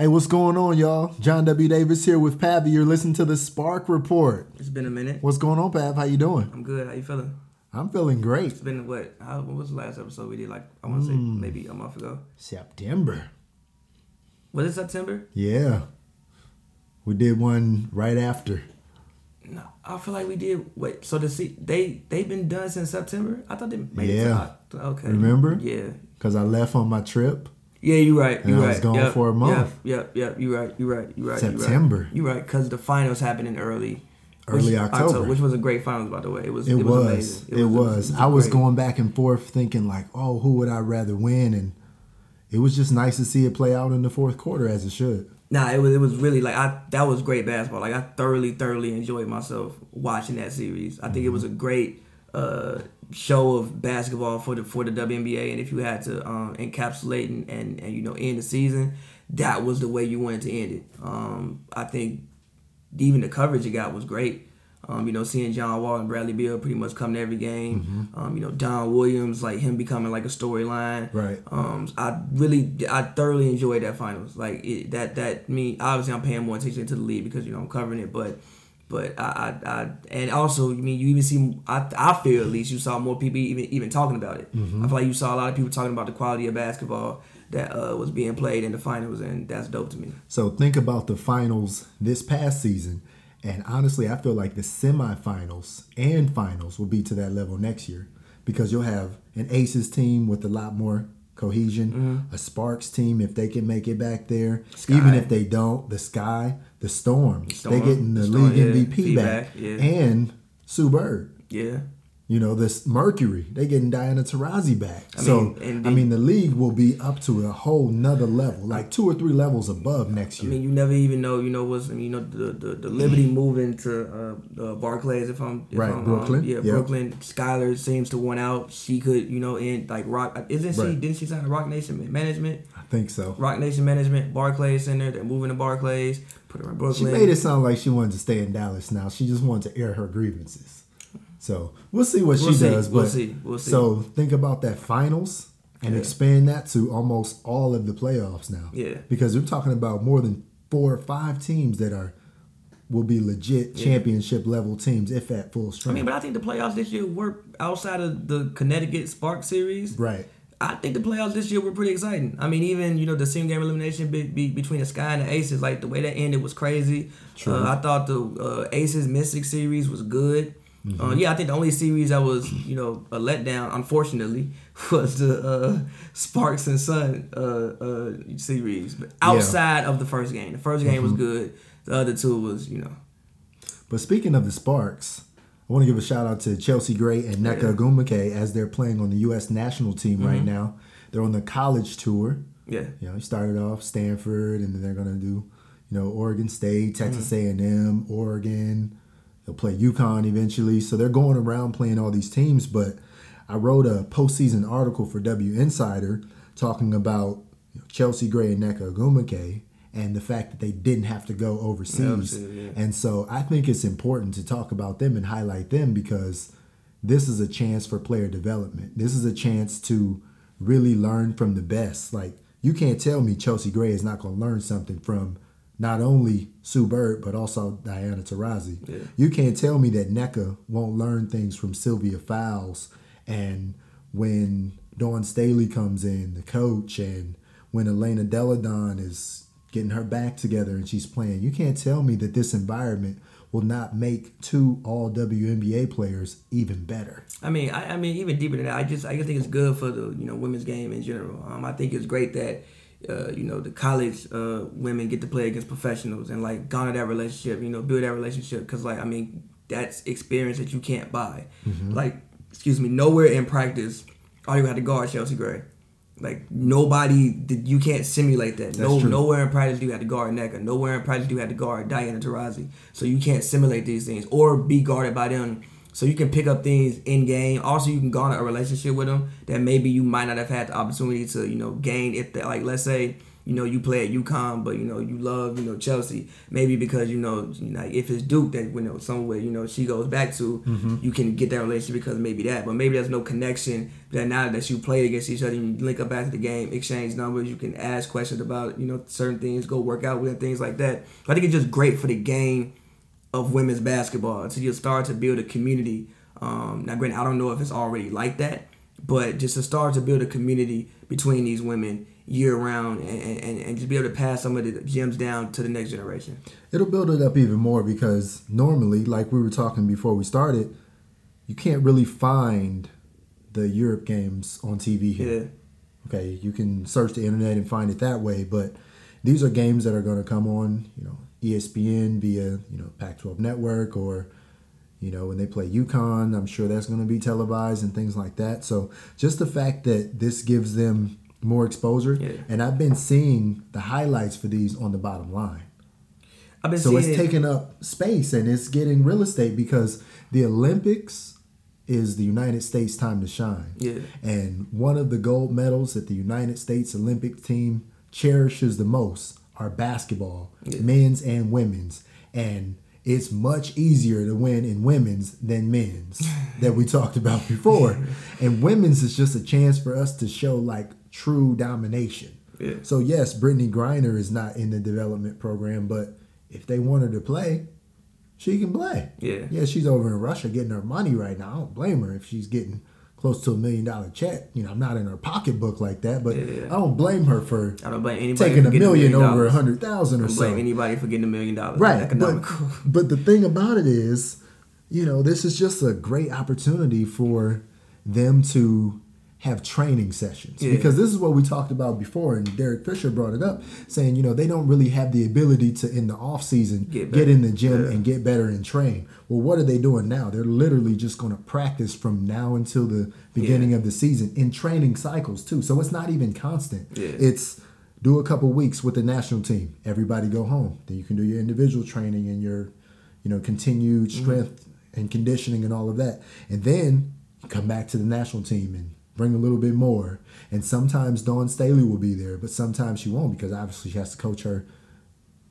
Hey, what's going on, y'all? John W. Davis here with Pav. You're listening to the Spark Report. It's been a minute. What's going on, Pav? How you doing? I'm good. How you feeling? I'm feeling great. It's been what? How, what was the last episode we did? Like I want to say Hmm. maybe a month ago. September. Was it September? Yeah. We did one right after. No, I feel like we did. Wait, so the see they they've been done since September. I thought they made it. Yeah. Okay. Remember? Yeah. Because I left on my trip. Yeah, you're right. You're I right. was gone Yep, for a month. Yep, yep, yep. You're right. You're right. You're right. September. You're right. Because the finals happened in early. Early which, October. which was a great finals, by the way. It was. It, It, was. amazing. It, was. I was great. going back and forth thinking, like, oh, who would I rather win? And it was just nice to see it play out in the fourth quarter as it should. Nah, it was it was really like I that was great basketball. Like I thoroughly, thoroughly enjoyed myself watching that series. I think it was a great uh, show of basketball for the for the WNBA. And if you had to um, encapsulate and, and and you know end the season, that was the way you wanted to end it. Um, I think even the coverage it got was great. Um, you know, seeing John Wall and Bradley Beal pretty much come to every game. Um, you know, Don Williams, like him becoming like a storyline. Right. Um, I really, I thoroughly enjoyed that finals. Like it, that, that me. Obviously, I'm paying more attention to the league because you know I'm covering it, but. But I, I, I, and also, I mean, you even see, I, I feel at least you saw more people even even talking about it. I feel like you saw a lot of people talking about the quality of basketball that uh, was being played in the finals, and that's dope to me. So think about the finals this past season. And honestly, I feel like the semifinals and finals will be to that level next year because you'll have an Aces team with a lot more cohesion, a Sparks team if they can make it back there. Sky. Even if they don't, the Sky, the Storm, Storm, they getting the, Storm, league yeah, MVP back, feedback, yeah. and Sue Bird. Yeah, You know, this Mercury, they getting Diana Taurasi back. I so mean, I mean the league will be up to a whole nother level, like two or three levels above next year. I mean, you never even know, you know, what's, I mean, you know, the the, the Liberty moving to uh, uh, Barclays, if I'm, if Right, I'm, um, Brooklyn, yeah, yep. Brooklyn. Skylar seems to want out. She could, you know, in like Roc, isn't she? Right. Didn't she sign to Roc Nation Management? Think so. Roc Nation Management, Barclays Center. They're moving to Barclays. Put her in Brooklyn. She made it sound like she wanted to stay in Dallas now. She just wanted to air her grievances. So we'll see what We'll she see. does. We'll see. We'll see. So think about that finals and Yeah. expand that to almost all of the playoffs now. Yeah. Because we're talking about more than four or five teams that are will be legit championship level teams if at full strength. I mean, but I think the playoffs this year were outside of the Connecticut Spark series. right. I think the playoffs this year were pretty exciting. I mean, even you know the single game elimination be, be, between the Sky and the Aces, like the way that ended was crazy. True. Uh, I thought the uh, Aces Mystic series was good. Mm-hmm. Uh, yeah, I think the only series that was you know a letdown, unfortunately, was the uh, Sparks and Sun uh, uh, series. But outside of the first game, the first game Mm-hmm. was good. The other two was you know But speaking of the Sparks, I want to give a shout out to Chelsea Gray and Nneka Yeah. Ogwumike as they're playing on the U.S. national team right mm-hmm. now. They're on the college tour. yeah. You know, he started off Stanford, and then they're gonna do, you know, Oregon State, Texas mm-hmm. A and M, Oregon. They'll play UConn eventually. So they're going around playing all these teams. But I wrote a postseason article for W Insider talking about you know, Chelsea Gray and Nneka Ogwumike and the fact that they didn't have to go overseas. overseas, yeah. And so I think it's important to talk about them and highlight them because this is a chance for player development. This is a chance to really learn from the best. Like you can't tell me Chelsea Gray is not going to learn something from not only Sue Bird but also Diana Taurasi. Yeah. You can't tell me that Nneka won't learn things from Sylvia Fowles and when Dawn Staley comes in, the coach, and when Elena Delle Donne is getting her back together and she's playing. You can't tell me that this environment will not make two all WNBA players even better. I mean, I, I mean, even deeper than that, I just I just think it's good for the you know women's game in general. Um, I think it's great that uh, you know the college uh, women get to play against professionals and like garner that relationship, you know, build that relationship because like I mean that's experience that you can't buy. Like, excuse me, nowhere in practice are you had to guard Chelsea Gray. Like nobody, you can't simulate that. no, true. nowhere in practice do you have to guard Nneka. Nowhere in practice do you have to guard Diana Taurasi. So you can't simulate these things or be guarded by them. So you can pick up things in game. Also, you can garner a relationship with them that maybe you might not have had the opportunity to, you know, gain if, they, like, let's say you know you play at UConn, but you know you love you know Chelsea. Maybe because you know, like if it's Duke that you know somewhere you know she goes back to, Mm-hmm. you can get that relationship because maybe that. But maybe there's no connection that now that you played against each other, you link up after the game, exchange numbers, you can ask questions about you know certain things, go work out with things like that. I think it's just great for the game of women's basketball to just start to build a community. Um, now, granted, I don't know if it's already like that, but just to start to build a community between these women year round and, and, and just be able to pass some of the gems down to the next generation. It'll build it up even more because normally, like we were talking before we started, you can't really find the Europe games on TV here. Yeah. Okay, you can search the internet and find it that way, but these are games that are going to come on, you know, ESPN via, you know, Pac-12 network or you know, when they play UConn, I'm sure that's going to be televised and things like that. So, just the fact that this gives them more exposure Yeah. and I've been seeing the highlights for these on the bottom line. I've been So it's it- taking up space and it's getting real estate because the Olympics is the United States' time to shine. Yeah. And one of the gold medals that the United States Olympic team cherishes the most are basketball, Yeah. men's and women's. And it's much easier to win in women's than men's that we talked about before. And women's is just a chance for us to show like true domination. Yeah. So yes, Brittney Griner is not in the development program, but if they want her to play, she can play. Yeah. Yeah, she's over in Russia getting her money right now. I don't blame her if she's getting close to a million dollar check. You know, I'm not in her pocketbook like that, but Yeah. I don't blame her for I don't blame anybody taking a getting million over a hundred thousand I or don't so. blame anybody for getting a million dollars. Right. But, but the thing about it is, you know, this is just a great opportunity for them to have training sessions Yeah. because this is what we talked about before and Derek Fisher brought it up saying you know they don't really have the ability to in the off season Get get, in the gym Yeah. and get better and train well what are they doing now they're literally just going to practice from now until the beginning of the season in training cycles too so it's not even constant Yeah. it's do a couple weeks with the national team. Everybody go home. Then you can do your individual training and your, you know, continued mm-hmm. strength and conditioning and all of that. And then come back to the national team and bring a little bit more. And sometimes Dawn Staley will be there, but sometimes she won't because obviously she has to coach her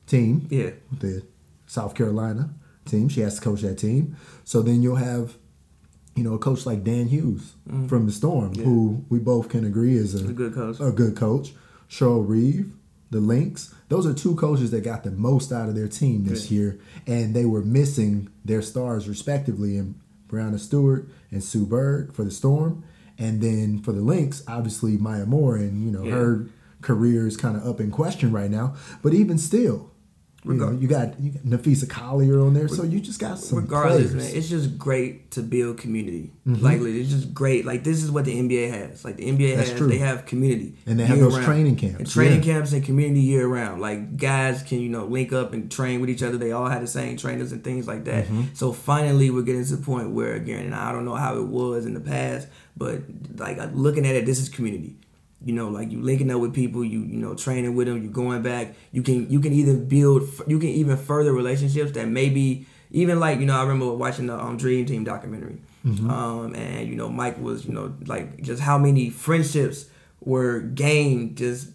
team, yeah. the South Carolina team. She has to coach that team. So then you'll have, you know, a coach like Dan Hughes mm-hmm. from the Storm, who we both can agree is A good coach. a good coach. Cheryl Reeve, the Lynx. Those are two coaches that got the most out of their team this year, and they were missing their stars respectively in Breanna Stewart and Sue Bird for the Storm, and then for the Lynx, obviously Maya Moore, and you know Yeah. her career is kind of up in question right now. But even still. You, know, you got you got Napheesa Collier on there, so you just got some regardless, players. man, it's just great to build community. Mm-hmm. Like it's just great. Like this is what the NBA has. Like the NBA That's has, true. they have community And they have those training camps, and training yeah. camps and community year round. Like guys can you know link up and train with each other. They all had the same trainers and things like that. Mm-hmm. So finally, we're getting to the point where again, and I don't know how it was in the past, but like looking at it, this is community. You know, like you linking up with people, you you know training with them, you going back. You can you can either build, you can even further relationships that maybe even like you know I remember watching the um, Dream Team documentary, um, and you know Mike was you know like just how many friendships were gained just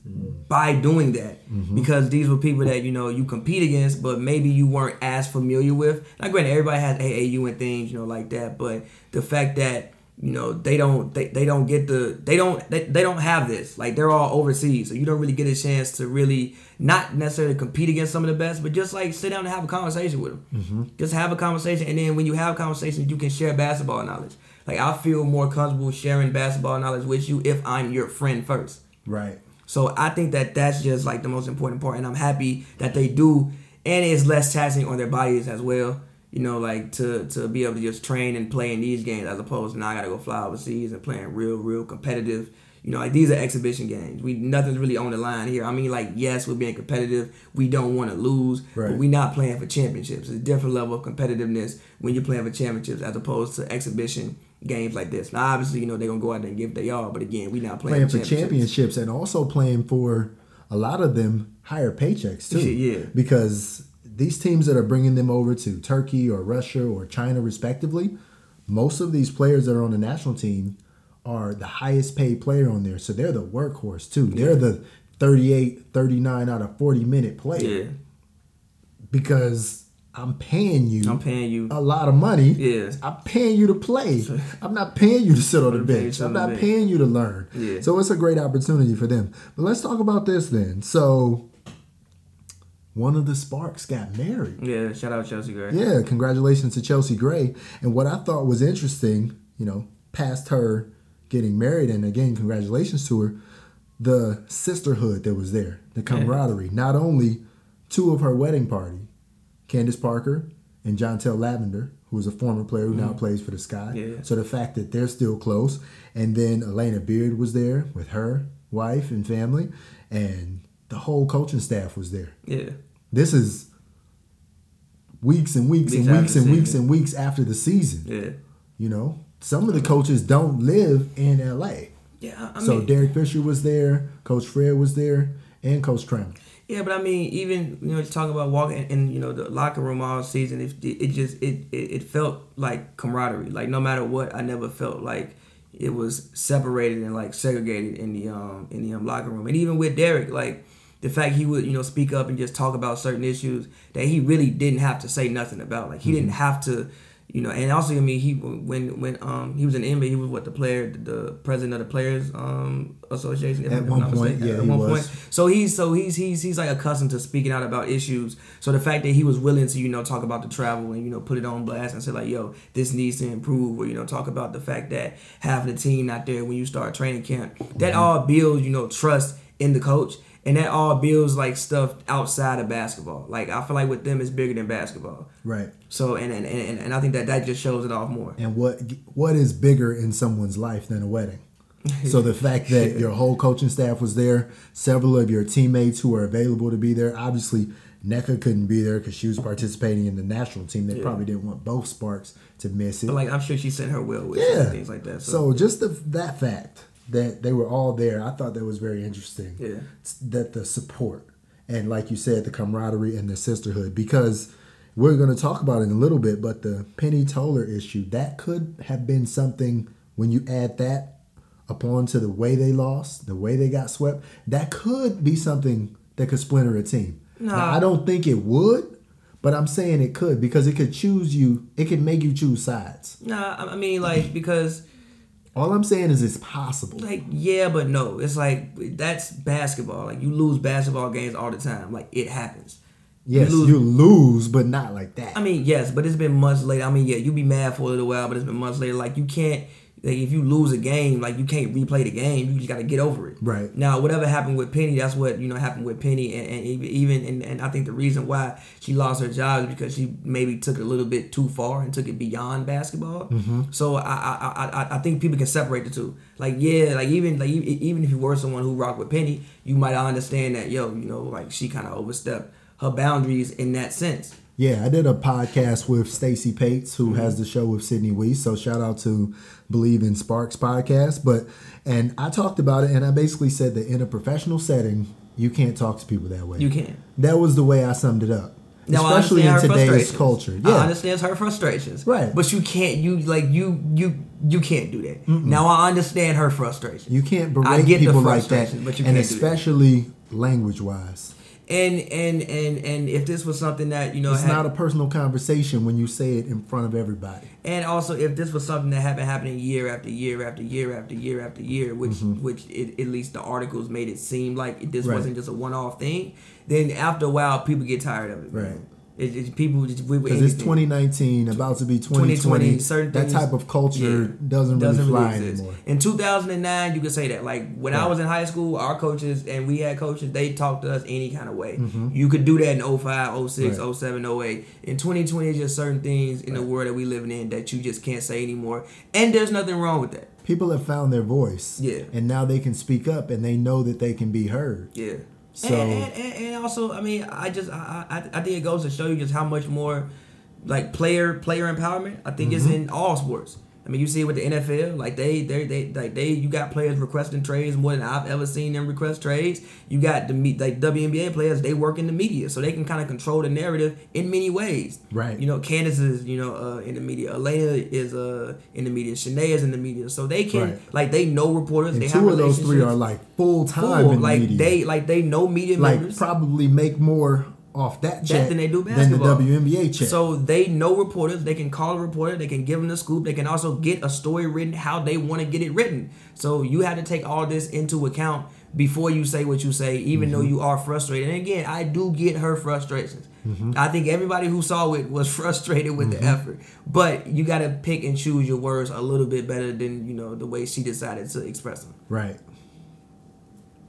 by doing that because these were people that you know you compete against, but maybe you weren't as familiar with. Now, granted, everybody has AAU and things you know like that, but the fact that you know they don't they, they don't get the they don't they, they don't have this. Like they're all overseas so you don't really get a chance to really not necessarily compete against some of the best but just like sit down and have a conversation with them mm-hmm. just have a conversation and then when you have conversations you can share basketball knowledge. Like i feel more comfortable sharing basketball knowledge with you if i'm your friend first. Right. so I think that that's just like the most important part, and I'm happy that they do, and it's less taxing on their bodies as well. You know, like to to be able to just train and play in these games as opposed to now I gotta go fly overseas and playing real, real competitive. You know, like these are exhibition games. We nothing's really on the line here. I mean, like yes, we're being competitive. We don't want to lose, Right. but we're not playing for championships. It's a different level of competitiveness when you're playing for championships as opposed to exhibition games like this. Now, obviously, you know they're gonna go out there and give they all, but again, we're not playing, playing for championships and also playing for a lot of them higher paychecks too. Yeah. Because these teams that are bringing them over to Turkey or Russia or China respectively, most of these players that are on the national team are the highest paid player on there. So they're the workhorse too. They're the 38, 39 out of 40 minute player Yeah, because I'm paying you I'm paying you. a lot of money. Yeah. I'm paying you to play. I'm not paying you to sit on the I'm paying you bench. I'm not paying you to learn. Yeah. So it's a great opportunity for them. But let's talk about this then. So one of the Sparks got married. Yeah, shout out Chelsea Gray. Yeah, congratulations to Chelsea Gray. And what I thought was interesting, you know, past her getting married, and again, congratulations to her, the sisterhood that was there, the camaraderie. Not only two of her wedding party, Candace Parker and Jantel Lavender, who was a former player who now mm-hmm. plays for the Sky. Yeah. So the fact that they're still close, and then Alana Beard was there with her wife and family, and the whole coaching staff was there. Yeah, This is weeks and weeks Weeks and weeks and weeks and weeks after the season. yeah, You know, some of the coaches don't live in LA. yeah. I so mean, Derek Fisher was there, Coach Fred was there, and Coach Trammell. Yeah, but I mean, even you know, talking about walking in, you know, the locker room all season, it, it just it, it it felt like camaraderie. Like no matter what, I never felt like it was separated and like segregated in the um in the um, locker room. And even with Derek, like the fact he would you know speak up and just talk about certain issues that he really didn't have to say nothing about. Like he didn't have to. You know, and also I mean, he when when um he was an NBA, he was what the player, the president of the players um association. At one point, yeah, at one was. point. So he's so he's he's he's like accustomed to speaking out about issues. So the fact that he was willing to you know talk about the travel and you know put it on blast and say like yo this needs to improve or you know talk about the fact that having the team not there when you start training camp that Mm-hmm. all builds you know trust in the coach and that all builds like stuff outside of basketball. Like I feel like with them it's bigger than basketball. Right. So and and, and, and I think that that just shows it off more. And what what is bigger in someone's life than a wedding? So the fact that your whole coaching staff was there, several of your teammates who were available to be there. Obviously, Nneka couldn't be there because she was participating in the national team. They Yeah. probably didn't want both Sparks to miss it. But like I'm sure she sent her will wishes yeah, things like that. So, just the, that fact that they were all there, I thought that was very interesting. Yeah. That the support and, like you said, the camaraderie and the sisterhood, because we're going to talk about it in a little bit, but the Penny Toler issue that could have been something when you add that upon to the way they lost, the way they got swept, that could be something that could splinter a team. Now, I don't think it would, but I'm saying it could because it could choose you. It could make you choose sides. Nah, I mean like because All I'm saying is it's possible. like yeah, but no. It's like that's basketball. Like you lose basketball games all the time. Like it happens. Yes, lose- you lose, but not like that. I mean, yes, but it's been months later. I mean, yeah, you be mad for a little while, but it's been months later. Like you can't like if you lose a game, like you can't replay the game. You just got to get over it. Right. Now, whatever happened with Penny, that's what you know happened with Penny, and, and even- and, and I think the reason why she lost her job is because she maybe took it a little bit too far and took it beyond basketball. Mm-hmm. So I, I I I I think people can separate the two. Like yeah, like even like even if you were someone who rocked with Penny, you might understand that yo, you know, like she kind of overstepped her boundaries in that sense. Yeah, I did a podcast with Stacy Pates, who Mm-hmm. has the show with Sydney Weiss. So shout out to Believe in Sparks podcast. But and I talked about it, and I basically said that in a professional setting, you can't talk to people that way. You can't. That was the way I summed it up. Now, I Especially in today's culture. I Yeah. understand her frustrations. Right. But you can't you like you you you can't do that. Now I understand her frustration. You can't I berate get the people like that, frustration, but you and especially language wise. And and and and if this was something that, you know, It's had, not a personal conversation when you say it in front of everybody. and also if this was something that had been happening year after year after year after year after year, which which it, at least the articles made it seem like this Mm-hmm. Right. wasn't just a one off thing, then after a while people get tired of it. man. Right. It, it's people just Because it's 2019, about to be 2020. 2020, certain that type of culture Yeah. doesn't, really fly anymore. In 2009, you could say that. Like when I was in high school, our coaches and we had coaches, they talked to us any kind of way. Mm-hmm. You could do that in 05, 06, Right. 07, 08. In 2020, it's just certain things in the world that we living in that you just can't say anymore. And there's nothing wrong with that. People have found their voice. Yeah. And now they can speak up and they know that they can be heard. Yeah. So- and, and, and, also, I mean, I just I, I I think it goes to show you just how much more like player player empowerment. I think Mm-hmm. it's in all sports. I mean, you see it with the NFL, like they, they, they, like they, you got players requesting trades more than I've ever seen them request trades. You got the like WNBA players, they work in the media, so they can kind of control the narrative in many ways. Right. You know, Candace is, you know, uh, in the media. Alana is uh in the media. Chiney is in the media, so they can Right. like they know reporters. And they two have of those three are like full time like they like they know media like members. probably make more off that check than they do than the WNBA check. So they know reporters. They can call a reporter. They can give them the scoop. They can also get a story written how they want to get it written. So you have to take all this into account before you say what you say, even though mm-hmm. you are frustrated. And again, I do get her frustrations. Mm-hmm. I think everybody who saw it was frustrated with the mm-hmm. effort. But you got to pick and choose your words a little bit better than you know the way she decided to express them. right.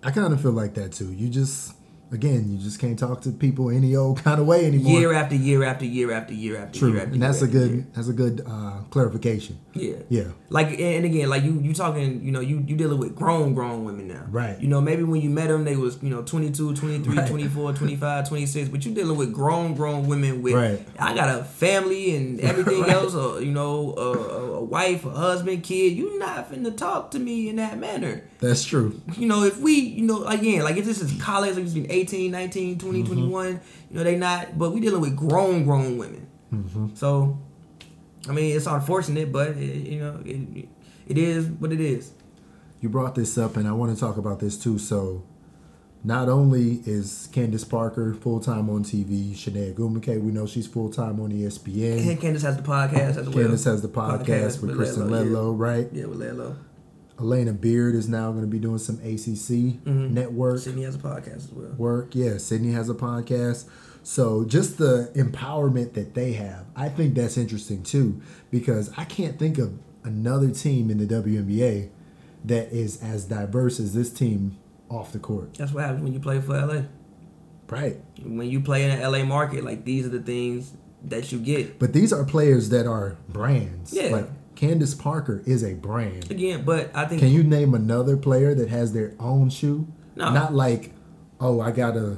I kind of feel like that too. You just again, you just can't talk to people any old kind of way anymore. Year after year after year after year after True, year after and that's year a good year. that's a good uh, clarification. Yeah. Yeah. Like and again, like you you talking, you know, you you dealing with grown grown women now. Right. You know, maybe when you met them they was, you know, 22, 23, Right. 24, 25, 26, but you dealing with grown grown women with Right. I got a family and everything Right. else or you know, a, a, a wife, a husband, kid. You not finna talk to me in that manner. That's true. You know, if we, you know, again, like if this is college, like it's been 18, 19, 20, Mm-hmm. 21, you know, they not, but we dealing with grown, grown women. Mm-hmm. So, I mean, it's unfortunate, but, it, you know, it, it is what it is. You brought this up, and I want to talk about this too. So, not only is Candace Parker full time on TV, Chiney Ogwumike, we know she's full time on ESPN. And Candace has the podcast as well. Candace has the podcast, with Kristen Ledlow, right? Yeah, with Ledlow. Alana Beard is now going to be doing some ACC mm-hmm. network Sydney has a podcast as well. work. Yeah, Sydney has a podcast. So just the empowerment that they have, I think that's interesting too, because I can't think of another team in the WNBA that is as diverse as this team off the court. That's what happens when you play for LA. Right. When you play in an LA market, like these are the things that you get. But these are players that are brands. Yeah. Like Candace Parker is a brand. Again, but I think Can you name another player that has their own shoe? No. Not like, oh, I got a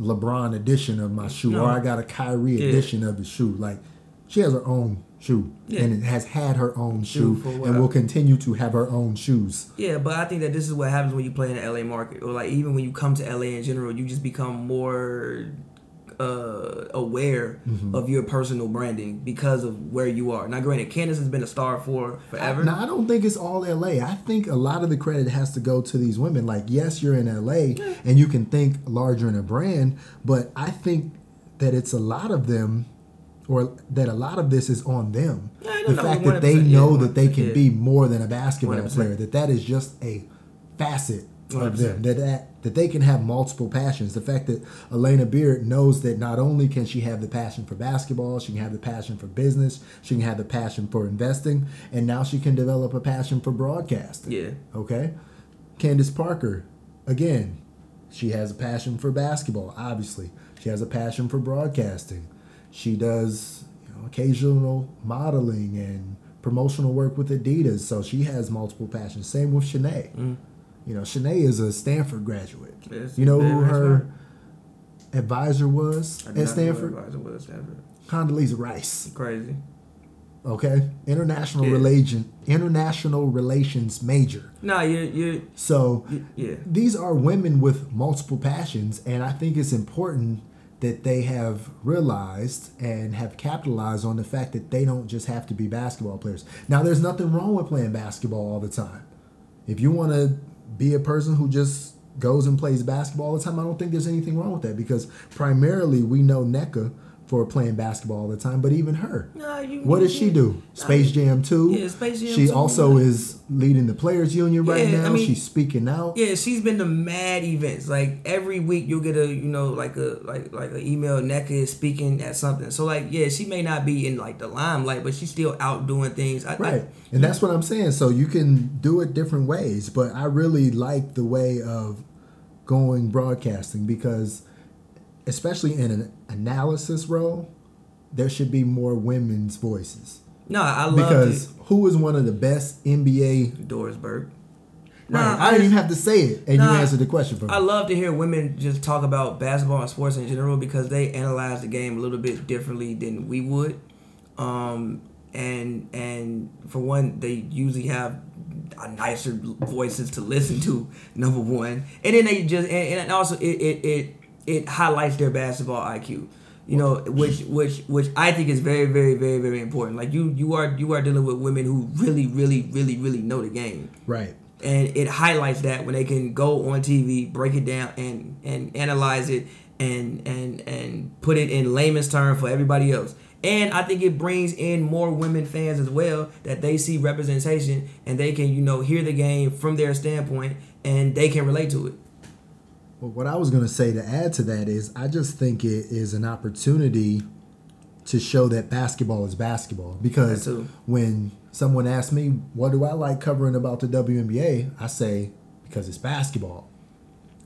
LeBron edition of my shoe, No. or I got a Kyrie Yeah. edition of the shoe. Like, she has her own shoe, Yeah. and it has had her own Shoe shoe, and will continue to have her own shoes. Yeah, but I think that this is what happens when you play in the LA market, or like even when you come to LA in general, you just become more uh, aware Mm-hmm. of your personal branding because of where you are. Now, granted, Candace has been a star for forever. Now, I don't think it's all LA. I think a lot of the credit has to go to these women. Like, yes, you're in LA and you can think larger in a brand, but I think that it's a lot of them, or that a lot of this is on them. Yeah, the know, fact that they know yeah, that they can 100%, be more than a basketball 100%. player. That that is just a facet of them. That, that that they can have multiple passions. The fact that Alana Beard knows that not only can she have the passion for basketball, she can have the passion for business, she can have the passion for investing, and now she can develop a passion for broadcasting. yeah, Okay. Candace Parker, again, she has a passion for basketball, obviously. She has a passion for broadcasting. She does you know, occasional modeling and promotional work with Adidas, so she has multiple passions. Same with Chiney. You know, Chiney is a Stanford graduate. Yes, you know who her smart. advisor was at Stanford? advisor was Stanford. Condoleezza Rice. Crazy. Okay, international Yeah. relation, international relations major. Nah, you you So yeah. these are women with multiple passions, and I think it's important that they have realized and have capitalized on the fact that they don't just have to be basketball players. Now, there's nothing wrong with playing basketball all the time. If you want to be a person who just goes and plays basketball all the time, I don't think there's anything wrong with that because primarily we know Nneka for playing basketball all the time, but even her. You. What does she do? Space Jam 2. Yeah, Space Jam She 2, also yeah. is leading the players union right Yeah, I now. mean- She's speaking out. Yeah, she's been to mad events. Like every week, you'll get a you know like a like like an email. Nneka is speaking at something. So like yeah, she may not be in like the limelight, but she's still out doing things. I, Right. And that's what I'm saying. So you can do it different ways, but I really like the way of going broadcasting because especially in an analysis role, there should be more women's voices. No, I love Because it. who is one of the best NBA Doris Burke. Right. I didn't even have to say it, and Nah, you answered the question for me. I love to hear women just talk about basketball and sports in general because they analyze the game a little bit differently than we would. Um, and and for one, they usually have nicer voices to listen to. Number one, and then they just and, and also it, it it it highlights their basketball IQ. You know, which which which I think is very very very very important. Like you you are you are dealing with women who really really really really know the game. Right. And it highlights that when they can go on TV, break it down, and and analyze it, and and and put it in layman's term for everybody else. And I think it brings in more women fans as well that they see representation and they can, you know, hear the game from their standpoint and they can relate to it. Well, what I was going to say to add to that is I just think it is an opportunity to show that basketball is basketball. Because when someone asks me, what do I like covering about the WNBA? I say, because it's basketball.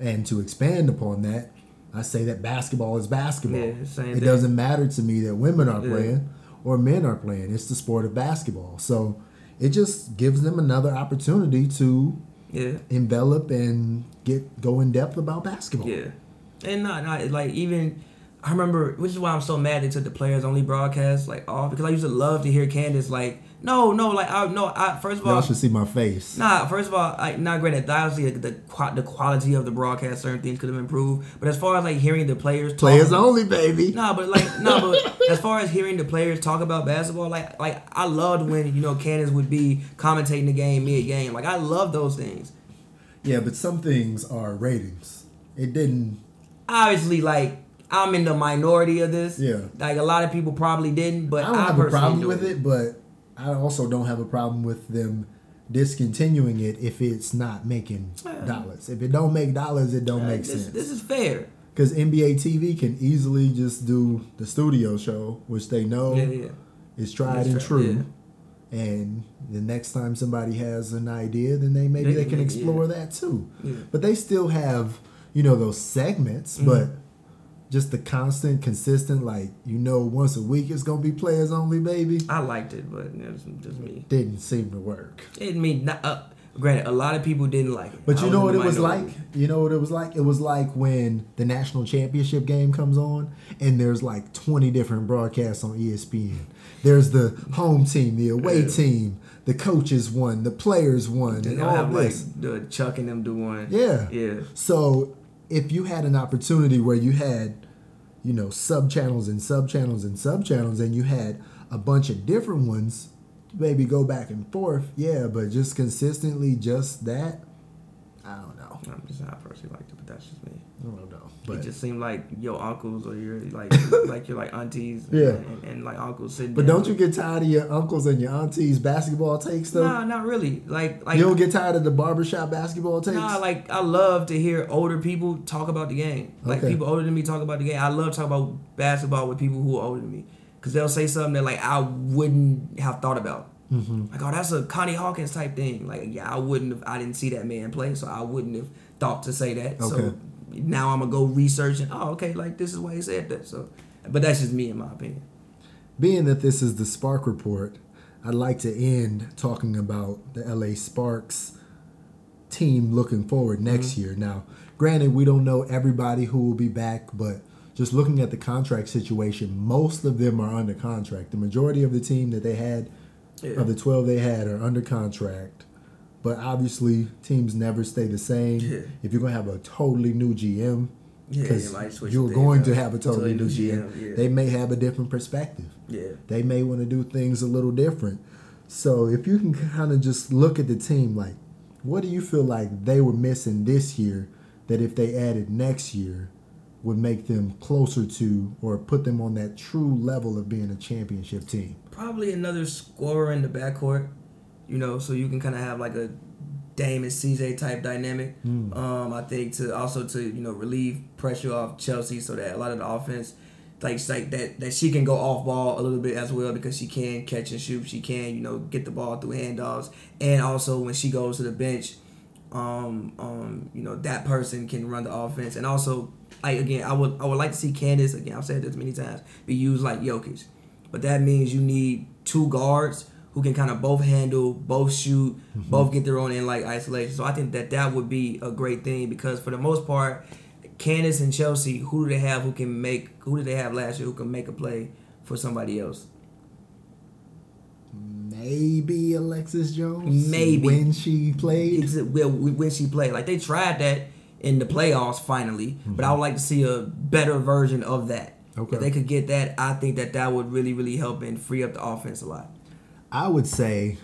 And to expand upon that, I say that basketball is basketball. Yeah, it thing. doesn't matter to me that women are yeah. playing or men are playing. It's the sport of basketball. So it just gives them another opportunity to yeah. envelop and get go in depth about basketball. Yeah, and not not like even I remember, which is why I'm so mad they took the players only broadcast like off because I used to love to hear Candace like. No, no, like I no. I first of all, y'all should see my face. Nah, first of all, like not granted, obviously the the, the quality of the broadcast, certain things could have improved. But as far as like hearing the players, talk, players only, baby. Nah, but like nah, but as far as hearing the players talk about basketball, like like I loved when you know Candace would be commentating the game mid game. Like I love those things. Yeah, but some things are ratings. It didn't. Obviously, like I'm in the minority of this. Yeah. Like a lot of people probably didn't, but I don't I have a problem with it, but I also don't have a problem with them discontinuing it if it's not making dollars. If it don't make dollars, it don't make this, sense. This is fair. Because NBA TV can easily just do the studio show, which they know yeah, yeah. is tried and true. Yeah. And the next time somebody has an idea, then they maybe they, they can explore that too. But they still have, you know, those segments, mm-hmm. but just the constant, consistent, like you know, once a week it's gonna be players only, baby. I liked it, but it was just me. Didn't seem to work. It mean not. Uh, granted, a lot of people didn't like it. But you know what it was like? You know what it was like? It was like when the national championship game comes on, and there's like 20 different broadcasts on ESPN. There's the home team, the away yeah. team, the coaches one, the players one, and, and all have this. Like the Chuck and them do one. Yeah, yeah. So if you had an opportunity where you had, you know, sub channels and sub channels and sub channels, and you had a bunch of different ones, maybe go back and forth, yeah, but just consistently just that, I don't know. I'm just I personally like it, but that's just me. I don't know. But it just seemed like your uncles or your like like your like aunties yeah. and, and, and like uncles sitting. But don't you get tired of your uncles and your aunties basketball takes though? Nah, not really. Like like you don't get tired of the barbershop basketball takes. Nah, like I love to hear older people talk about the game. Like okay. people older than me talk about the game. I love talking about basketball with people who are older than me because they'll say something that like I wouldn't have thought about. Mm-hmm. Like, oh, that's a Connie Hawkins type thing. Like, yeah, I wouldn't have. I didn't see that man play, so I wouldn't have thought to say that. Okay. So now I'm gonna go research and oh okay like this is why he said that. So but that's just me in my opinion. Being that this is the spark report i'd like to end talking about the la sparks team looking forward next mm-hmm. year. Now granted we don't know everybody who will be back but just looking at the contract situation most of them are under contract. The majority of the team that they had yeah. of the 12 they had are under contract but obviously, teams never stay the same. Yeah. If you're gonna have a totally new GM, because yeah, you're going to have a totally, new GM, GM yeah. they may have a different perspective. Yeah, they may want to do things a little different. So if you can kind of just look at the team, like, what do you feel like they were missing this year that if they added next year would make them closer to or put them on that true level of being a championship team? Probably another scorer in the backcourt you know, so you can kind of have like a Dame and CJ type dynamic. Mm. Um, I think to also to you know relieve pressure off Chelsea so that a lot of the offense, like like that that she can go off ball a little bit as well because she can catch and shoot. She can you know get the ball through handoffs, and also when she goes to the bench, um, um, you know that person can run the offense, and also like again, I would I would like to see Candace again. I've said this many times be used like Jokic, but that means you need two guards who can kind of both handle, both shoot, mm-hmm. both get their own in like isolation. So I think that that would be a great thing because for the most part, Candace and Chelsea, who do they have who can make? Who did they have last year who can make a play for somebody else? maybe Alexis Jones. Maybe. when she played. Well, when she played. Like they tried that in the playoffs finally, but I would like to see a better version of that. Okay. If they could get that, I think that that would really, really help and free up the offense a lot. I would say,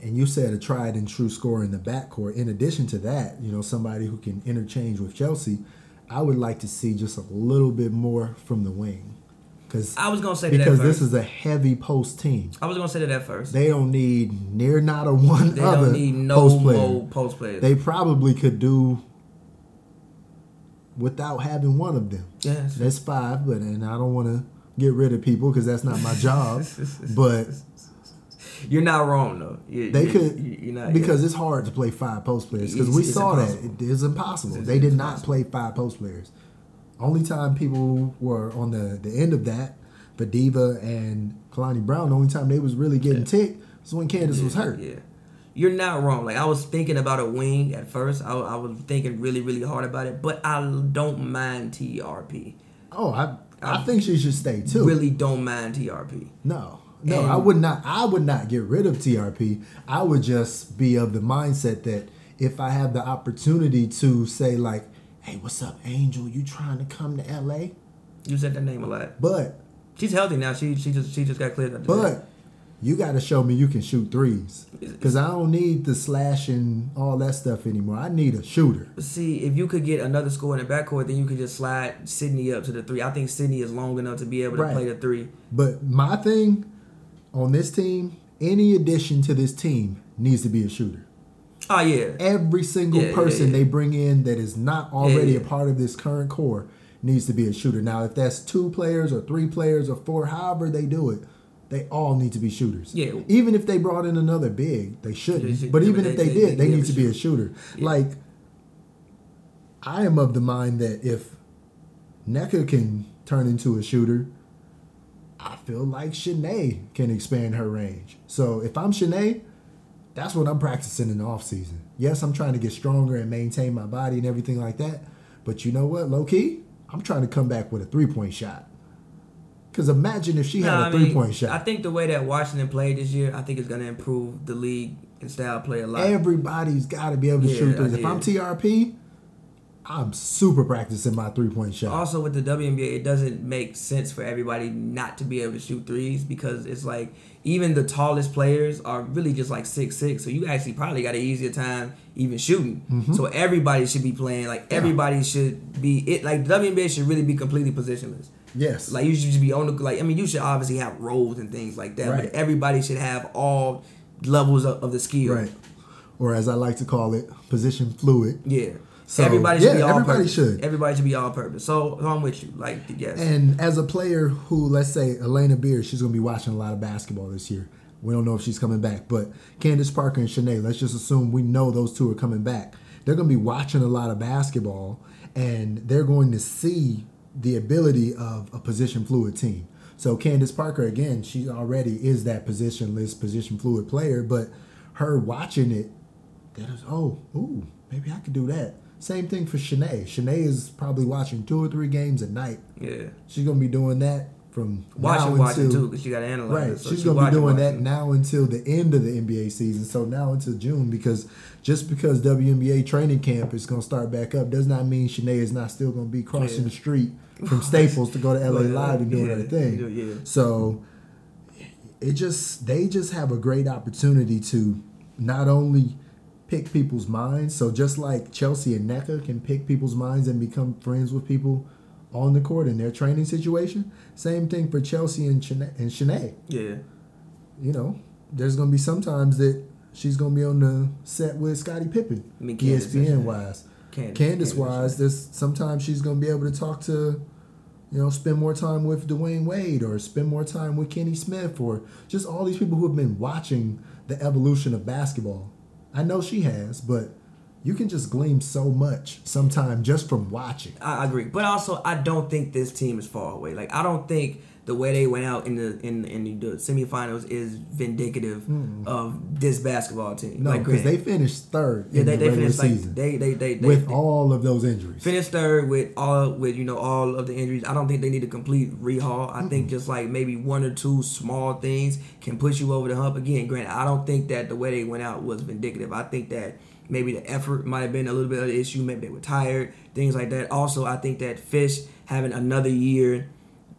and you said a tried and true scorer in the backcourt. In addition to that, you know, somebody who can interchange with Chelsea. I would like to see just a little bit more from the wing, because I was gonna say that because this is a heavy post team. I was gonna say that at first. They don't need near not a one They other don't need no post player. post players. They probably could do without having one of them. yes. That's five, but and I don't want to get rid of people because that's not my job. but You're not wrong though. You, they you- could you- You're not because it's hard to play five post players because we saw impossible. that it is impossible. It's- they it's did not play five post players. Only time people were on the the end of that, Diva and Kalani Brown. The only time they was really getting ticked was when Candace was hurt. Yeah. You're not wrong. Like I was thinking about a wing at first. I, I was thinking really, really hard about it, but I don't mind TRP. Oh, I I think she should stay too. Really don't mind TRP. No, no, And- I would not. I would not get rid of TRP. I would just be of the mindset that if I have the opportunity to say like, "Hey, what's up, Angel? You trying to come to LA?" You said that name a lot. But She's healthy now. She she just she just got cleared up. but you got to show me you can shoot threes because I don't need the slash and all that stuff anymore. I need a shooter. see if you could get another score in the backcourt, then you could just slide Sydney up to the three. I think Sydney is long enough to be able to Right. play the three. But my thing on this team, any addition to this team needs to be a shooter. Oh yeah, every single Yeah, yeah, person yeah. they bring in that is not already yeah. a part of this current core needs to be a shooter. Now, if that's two players or three players or four, however they do it, they all need to be shooters. Yeah. Even if they brought in another big, they shouldn't. They should- but even but if they- they, they- did, they, they need to be a shooter. Yeah. Like, I am of the mind that if Nneka can turn into a shooter, I feel like Chiney can expand her range. So if I'm Chiney, that's what I'm practicing in the off season. Yes, I'm trying to get stronger and maintain my body and everything like that. But you know what, low key, I'm trying to come back with a three point shot. Because imagine if she had Nah, a three point shot. I think the way that Washington played this year, I think it's going to improve the league and style play a lot. Everybody's got to be able to Yeah, shoot threes. If. I'm TRP, I'm super practicing my three point shot. Also, with the WNBA, it doesn't make sense for everybody not to be able to shoot threes because it's like even the tallest players are really just like six six. So you actually probably got an easier time even shooting. Mm-hmm. So everybody should be playing. Like everybody should be it. Like the WNBA should really be completely positionless. Yes. Like you should just be on the like. I mean, you should obviously have roles and things like that. Right. But everybody should have all levels of, of the skill. right. Or as I like to call it, position fluid. Yeah. So, everybody should yeah, be all everybody purpose. should. Everybody should be all purpose. So, so I'm with you. Like yes. And as a player who, let's say, Alana Beard, she's going to be watching a lot of basketball this year. We don't know if she's coming back, but Candace Parker and Chiney, let's just assume we know those two are coming back. They're going to be watching a lot of basketball, and they're going to see the ability of a position fluid team. So Candace Parker, again, she already is that positionless, position fluid player, but her watching it, that is, oh, ooh, maybe I could do that. Same thing for Chiney. Chiney is probably watching two or three games a night. yeah. She's gonna be doing that from Watching, now watching until too, because you got to analyze right. it. So she's she gonna be watching, doing that now until the end of the NBA season. So now until June, because just because WNBA training camp is gonna start back up does not mean Chiney is not still gonna be crossing Yeah. the street from Staples to go to LA Well, Live and doing yeah, her thing. yeah. So it just they just have a great opportunity to not only pick people's minds. So just like Chelsea and Nneka can pick people's minds and become friends with people on the court in their training situation, same thing for Chelsea and Chiney. And Chiney. Yeah. You know, there's gonna be sometimes that she's gonna be on the set with Scottie Pippen, I mean, ESPN wise. Candace, Candace wise, there's sometimes she's gonna be able to talk to, you know, spend more time with Dwyane Wade or spend more time with Kenny Smith or just all these people who have been watching the evolution of basketball. I know she has, but you can just glean so much sometime just from watching. I agree, but also I don't think this team is far away. Like I don't think the way they went out in the in in the semifinals is vindicative of this basketball team. No, because granted, they finished third yeah, in they, the they finished like they they they, they with they all of those injuries. finished third with all with you know all of the injuries. I don't think they need a complete rehaul. I think just like maybe one or two small things can push you over the hump. Again, granted, I don't think that the way they went out was vindicative. I think that maybe the effort might have been a little bit of the issue. Maybe they were tired, things like that. Also, I think that Fish having another year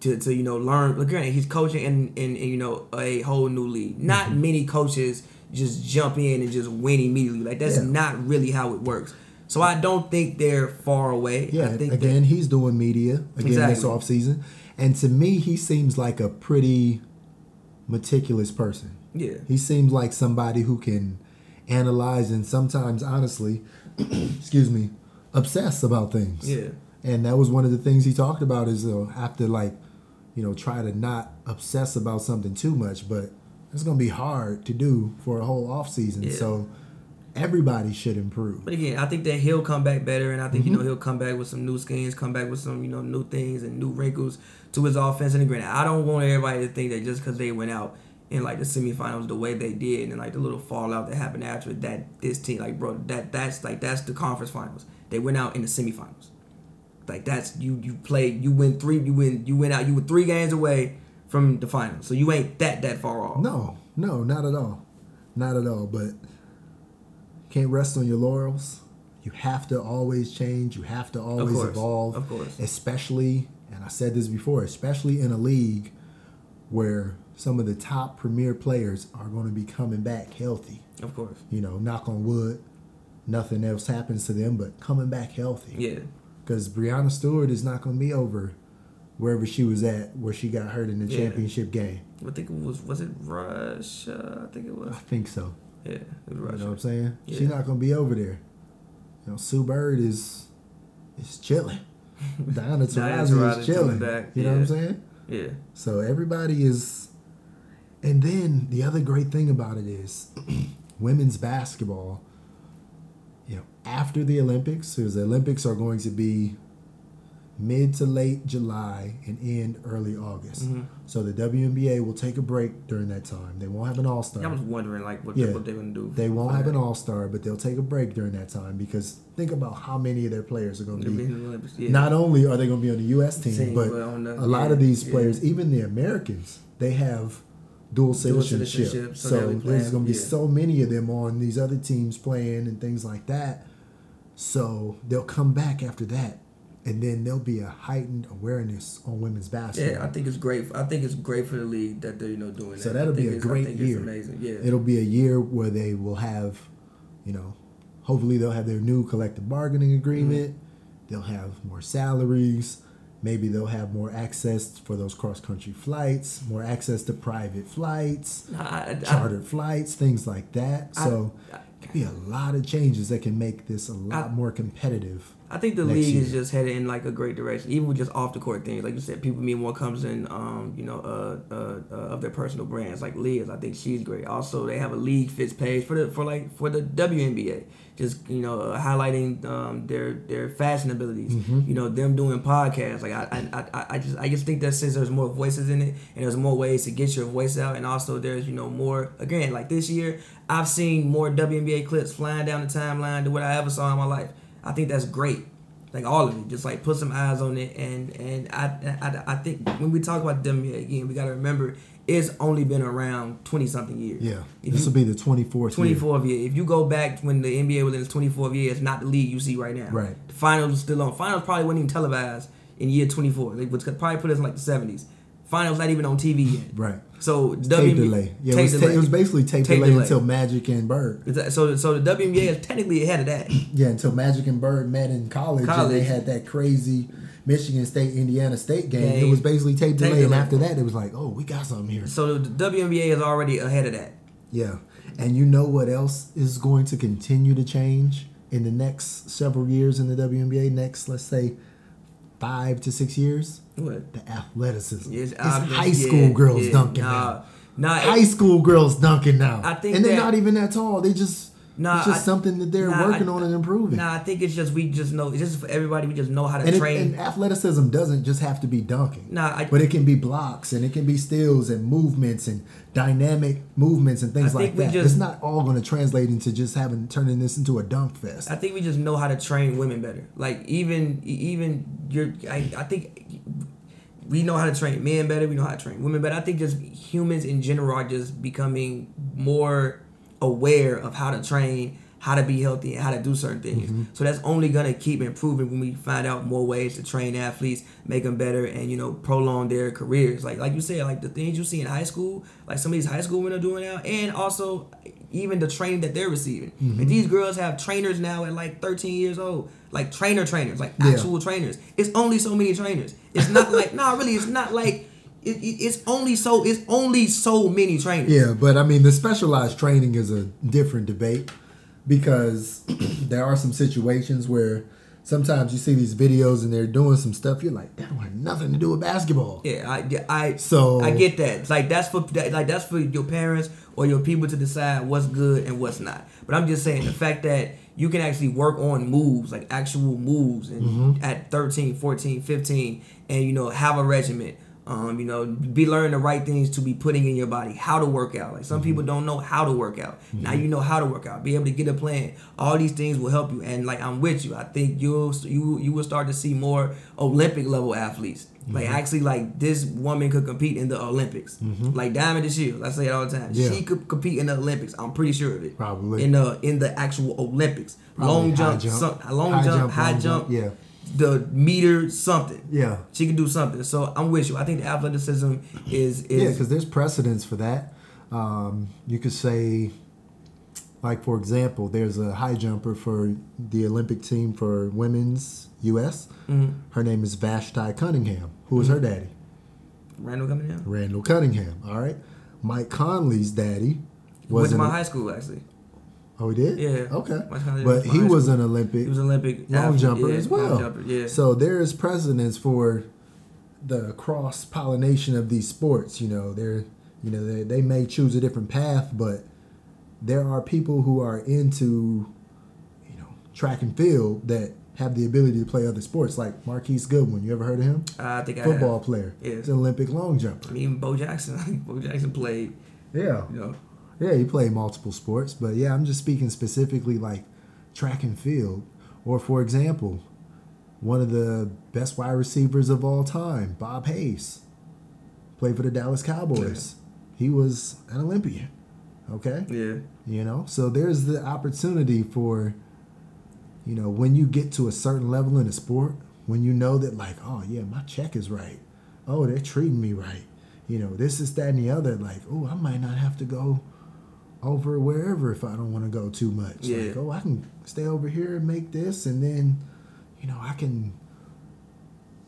to, to you know learn. Look, granted, he's coaching in, in, in you know a whole new league. Not Mm-hmm. many coaches just jump in and just win immediately. Like that's Yeah. not really how it works. So I don't think they're far away. Yeah, I think that- again, he's doing media again this Exactly. offseason. And to me, he seems like a pretty meticulous person. yeah. He seems like somebody who can analyze and sometimes, honestly, excuse me, obsess about things. Yeah. And that was one of the things he talked about is uh, have to like, you know, try to not obsess about something too much, but it's gonna be hard to do for a whole off season. Yeah. So everybody should improve. But again, I think that he'll come back better, and I think Mm-hmm. you know he'll come back with some new skins, come back with some you know new things and new wrinkles to his offense. And granted, I don't want everybody to think that just because they went out in like the semifinals the way they did, and like the little fallout that happened after that this team, like bro, that that's like that's the conference finals. They went out in the semifinals. Like that's you you played you win three you win you went out you were three games away from the finals, so you ain't that that far off. No, no, not at all. Not at all. But can't rest on your laurels. You have to always change. You have to always course, evolve. of course. Especially, and I said this before, especially in a league where some of the top premier players are going to be coming back healthy. Of course, You know, knock on wood, nothing else happens to them, but coming back healthy. yeah. Because Breanna Stewart is not going to be over wherever she was at, where she got hurt in the Yeah. championship game. I think it was was it Russia? I think it was. I think so. Yeah, it was You know what I'm saying? Yeah. She's not gonna be over there. You know, Sue Bird is is chilling. Diana Taurasi is chilling. back, You know what I'm saying? Yeah. So everybody is. And then the other great thing about it is, women's basketball. You know, after the Olympics, because the Olympics are going to be mid to late July and end early August. Mhm. So the WNBA will take a break during that time. They won't have an All Star. I was wondering like what Yeah. what they're gonna do. They won't have an all star, but they'll take a break during that time because think about how many of their players are going to be be. in the Olympics, yeah. Not only are they going to be on the U.S. team, Team, but but the- a lot of these players, even the Americans, they have dual citizenship. citizenship, so so there's going to be yeah. so many of them on these other teams playing and things like that. So they'll come back after that, and then there'll be a heightened awareness on women's basketball. Yeah, I think it's great. I think it's great for the league that they're you know doing that. So that'll I be a great year. Amazing. Yeah. It'll be a year where they will have, you know, hopefully they'll have their new collective bargaining agreement. Mm-hmm. They'll have more salaries. Maybe they'll have more access for those cross country flights, more access to private flights, I, I, I, chartered flights, things like that. So could be a lot of changes that can make this a lot I- more competitive. I think the league is just headed in like a great direction, even with just off the court things. Like you said, people mean more comes in, um, you know, uh, uh, uh, of their personal brands. Like Liz, I think she's great. Also, they have a league fits page for the for like for the WNBA, just you know, uh, highlighting um, their their fashion abilities. Mm-hmm. You know, them doing podcasts. Like I, I, I, I just I just think that since there's more voices in it, and there's more ways to get your voice out, and also there's you know more again like this year, I've seen more WNBA clips flying down the timeline than what I ever saw in my life. I think that's great like all of it. Just like put some eyes on it, and and I I, I think when we talk about WNBA again, we got to remember it's only been around twenty something years. Yeah. If this you- will be the 24th Twenty year. year. If you go back when the NBA was in its twenty fourth year, it's not the league you see right now. Right. The finals was still on. Finals probably wasn't even televised in year twenty four. They would probably put us in like the seventies. Finals not even on TV yet. Right. So Tape WNBA delay. Yeah, it tape was, ta- delay. it was basically tape, Tape delay, delay. until Magic and Bird. So so the WNBA is technically ahead of that. Yeah, until Magic and Bird met in college, and they had that crazy Michigan State Indiana State game. It was basically tape Tape delay, and after that, it was like, oh, we got something here. So the WNBA is already ahead of that. Yeah, and you know what else is going to continue to change in the next several years in the WNBA? Next, let's say five to six years, What? the athleticism. Yes, it's high yeah, school girls yeah, dunking nah, now. Nah, High school girls dunking now. I think and they're that- not even that tall. They just Nah, it's just I- something that they're nah, working I- on and improving. Nah, I think it's just we just know it's just for everybody. We just know how to and, it, train. and athleticism doesn't just have to be dunking. Nah, I- but it can be blocks and it can be steals and movements and dynamic movements and things like that. just- it's not all going to translate into just having turning this into a dunk fest. I think we just know how to train women better. Like even even you're I, I think we know how to train men better, we know how to train women better. I think just humans in general are just becoming more aware of how to train, how to be healthy and how to do certain things. Mm-hmm. So that's only gonna keep improving when we find out more ways to train athletes, make them better, and you know prolong their careers. Like like you said, like the things you see in high school, like some of these high school women are doing now, and also even the training that they're receiving. Mm-hmm. And these girls have trainers now at like 13 years old, like trainer trainers, like Yeah. actual trainers. It's only so many trainers. It's not like nah, really, it's not like. It, it- it's only so it's only so many trainers. Yeah, but I mean, the specialized training is a different debate because there are some situations where sometimes you see these videos and they're doing some stuff. You're like, that don't have nothing to do with basketball. Yeah, I, I So- I get that. It's like that's for like that's for your parents or your people to decide what's good and what's not. But I'm just saying the fact that you can actually work on moves, like actual moves, and Mm-hmm. at 13, 14, 15, and you know have a regiment. Um, you know, be learning the right things to be putting in your body, how to work out. Like some Mm-hmm. people don't know how to work out. Now you know how to work out. Be able to get a plan. All these things will help you. And like I'm with you. I think you'll you you will start to see more Olympic level athletes. Like Mm-hmm. actually, like this woman could compete in the Olympics. Like Diamond DeShields, I say it all the time. Yeah. She could compete in the Olympics. I'm pretty sure of it. Probably. in the in the actual Olympics. Probably long jump, jump. some- long High jump, jump, high long jump. jump, yeah. The meter something. Yeah. She can do something. So I'm with you. I think the athleticism is is Yeah, because there's precedence for that. Um, you could say, like for example, there's a high jumper for the Olympic team for women's U.S. Mm-hmm. Her name is Vashti Cunningham. Who is her daddy? Randall in. Randall Cunningham. All right. Mike Conley's daddy Went was to an, my high school actually. Oh he did Yeah. okay but he was school. an Olympic He was Olympic long athlete, jumper yeah, as long well. jumper, yeah. So there is precedence for the cross pollination of these sports. You know, they're you know they, they may choose a different path, but there are people who are into you know track and field that have the ability to play other sports, like Marquise Goodwin. You ever heard of him? Uh, I think I Football have. player. Yeah. He's an Olympic long jumper. I mean, Bo Jackson. Bo Jackson played. Yeah. You know. Yeah, he played multiple sports, but yeah, I'm just speaking specifically like track and field. Or for example, one of the best wide receivers of all time, Bob Hayes, played for the Dallas Cowboys. He was an Olympian. Okay? Yeah. You know, so there's the opportunity for, you know, when you get to a certain level in a sport, when you know that, like, oh, yeah, my check is right. Oh, they're treating me right. You know, this is that and the other. Like, oh, I might not have to go over wherever if I don't want to go too much. Yeah. Like, oh, I can stay over here and make this, and then, you know, I can.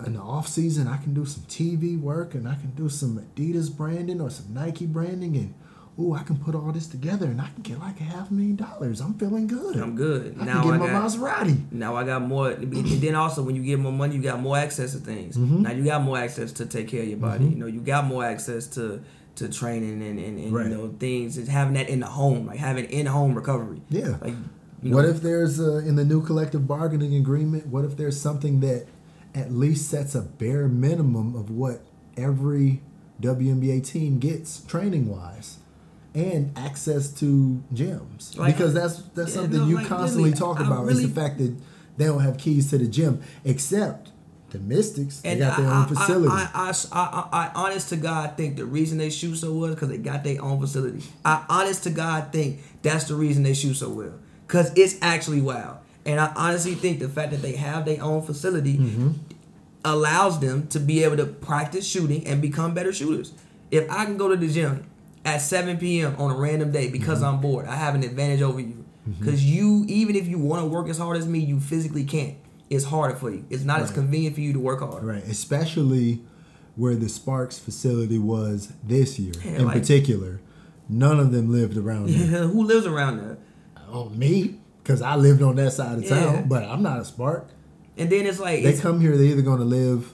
In the off season, I can do some TV work, and I can do some Adidas branding or some Nike branding, and ooh, I can put all this together, and I can get like a half million dollars. I'm feeling good. I'm good. I now can I get my got Maserati. now I got more. And then also when you get more money, you got more access to things. Mm-hmm. Now you got more access to take care of your body. You know, you got more access to to training and and, and Right. you know things. Is having that in the home, like having in home recovery. Yeah. Like you know, What if there's a, in the new collective bargaining agreement? What if there's something that at least sets a bare minimum of what every WNBA team gets training wise, and access to gyms? Like- because that's that's something no, you like, constantly really, talk about is the fact that they don't have keys to the gym, except the Mystics. They got their I, own facility. I, I, I, I, I, honest to God, think the reason they shoot so well is because they got their own facility. I, honest to God, think that's the reason they shoot so well because it's actually wild. And I honestly think the fact that they have their own facility Mm-hmm. allows them to be able to practice shooting and become better shooters. If I can go to the gym at 7 p.m. on a random day because Mm-hmm. I'm bored, I have an advantage over you. Because you, even if you want to work as hard as me, you physically can't. It's harder for you. It's not as convenient for you to work hard. Right, especially where the Sparks facility was this year Yeah, in like- particular. None of them lived around there. Who lives around there? Oh, me? Because I lived on that side of Yeah. town, but I'm not a Spark. And then it's like They it's, come here, they're either going to live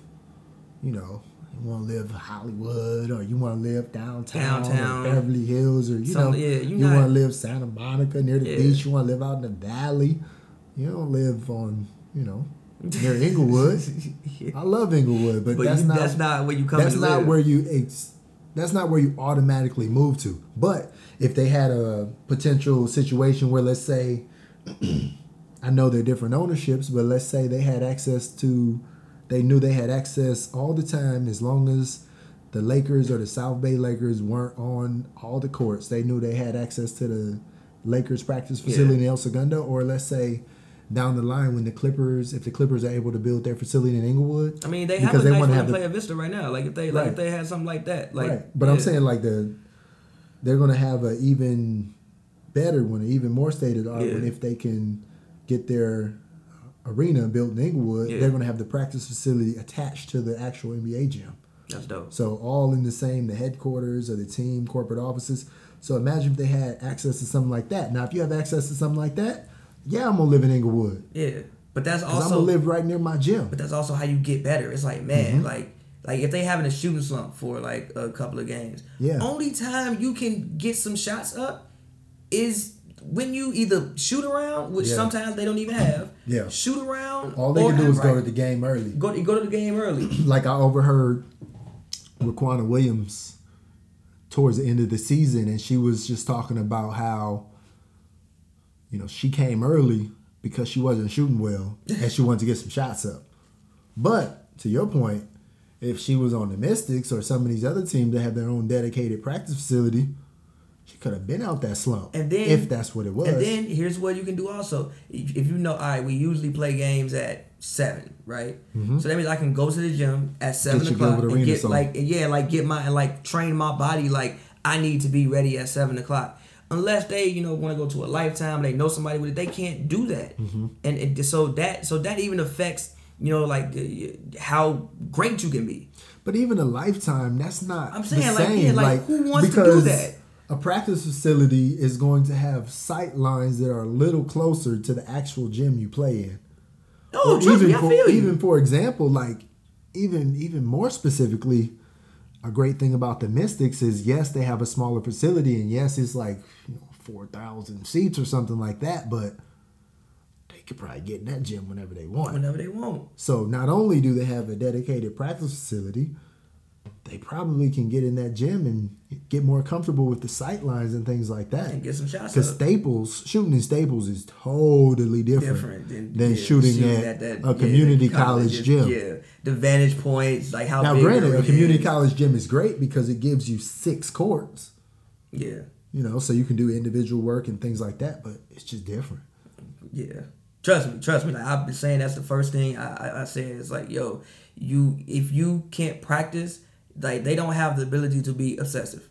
you know, you want to live Hollywood or you want to live downtown, Downtown. Beverly Hills or you know, yeah, you you, want to live Santa Monica near the Yeah. beach. You want to live out in the valley. You don't live on, you know, near Inglewood. Yeah. I love Inglewood, but, But that's you, not that's not where you come. that's not live. where you ex- that's not where you automatically move to but if they had a potential situation where let's say i know they're different ownerships but let's say they had access to they knew they had access all the time as long as the lakers or the south bay lakers weren't on all the courts they knew they had access to the lakers practice facility in el segundo or let's say down the line when the clippers if the clippers are able to build their facility in inglewood I mean, they have a they nice one have the- Playa Vista right now. Like if they like Right. if they had something like that, like. right. But I'm saying like the they're gonna have an even better one, an even more stated art Yeah. one if they can get their arena built in Inglewood. Yeah. They're gonna have the practice facility attached to the actual NBA gym. that's dope. So all in the same, the headquarters of the team, corporate offices. So imagine if they had access to something like that. Now, if you have access to something like that, yeah, I'm gonna live in Inglewood Yeah, but that's because I'm gonna live right near my gym. But that's also how you get better. It's like, man, Mm-hmm. like like if they having a shooting slump for like a couple of games, Yeah. only time you can get some shots up is when you either shoot around, which Yeah. sometimes they don't even have. Yeah. Shoot around. All they can do is go to the game early. go to, go to the game early. like I overheard Riquna Williams towards the end of the season, and she was just talking about how, you know, she came early because she wasn't shooting well and she wanted to get some shots up. But to your point, if she was on the Mystics or some of these other teams that have their own dedicated practice facility, she could have been out that slump. And then- if that's what it was. And then here's what you can do also. If you know, all right, we usually play games at seven, right? Mm-hmm. So that means I can go to the gym at seven your o'clock and get on. like yeah, like get my and like train my body like I need to be ready at seven o'clock. Unless they, you know, want to go to a lifetime, they know somebody with it, they can't do that. Mm-hmm. And it, so that so that even affects, you know, like the, how great you can be. But even a lifetime, that's not. I'm saying, like, yeah, like, who wants to do because that? A practice facility is going to have sight lines that are a little closer to the actual gym you play in. Oh, Or trust even me, I for, feel you. Even for example, like even even more specifically, a great thing about the Mystics is yes, they have a smaller facility, and yes, it's like you know, four thousand seats or something like that, but they could probably get in that gym whenever they want. Whenever they want. So not only do they have a dedicated practice facility, they probably can get in that gym and get more comfortable with the sight lines and things like that. And get some shots Because. Staples, shooting in Staples is totally different, different than, than yeah, shooting, at, that- a community the college colleges, gym. Yeah, the vantage points, like how Now, big granted, a community is. college gym is great because it gives you six courts, Yeah, you know, so you can do individual work and things like that, but it's just different. yeah. Trust me, trust me. Like I've been saying, that's the first thing I, I, I said. It's like, yo, you if you can't practice, like they don't have the ability to be obsessive.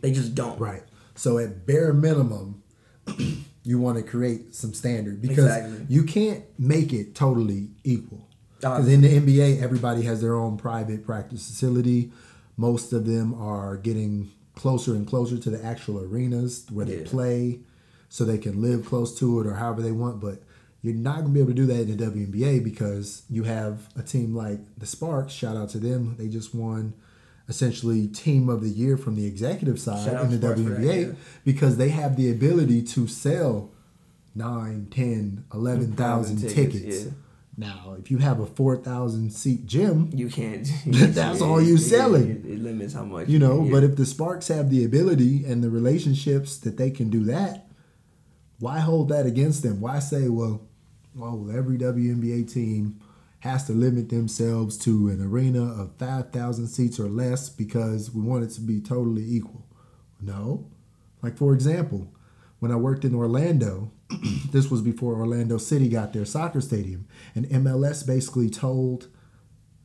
They just don't. Mm-hmm. Right. So at bare minimum, you want to create some standard because Exactly. you can't make it totally equal. Uh, Because in the NBA, everybody has their own private practice facility. Most of them are getting closer and closer to the actual arenas where they Yeah. play, so they can live close to it or however they want. But you're not gonna be able to do that in the WNBA because you have a team like the Sparks. Shout out to them; they just won essentially team of the year from the executive side Shout in the WNBA yeah. because they have the ability to sell 9, 10, 11,000 Tickets, tickets. yeah. Now, if you have a 4,000 seat gym, You can't. That's all you it- selling. It, it limits how much you know, yeah. but if the Sparks have the ability and the relationships that they can do that, why hold that against them? Why say, well, well, every WNBA team has to limit themselves to an arena of 5,000 seats or less because we want it to be totally equal? No. Like, for example, when I worked in Orlando, this was before Orlando City got their soccer stadium, and MLS basically told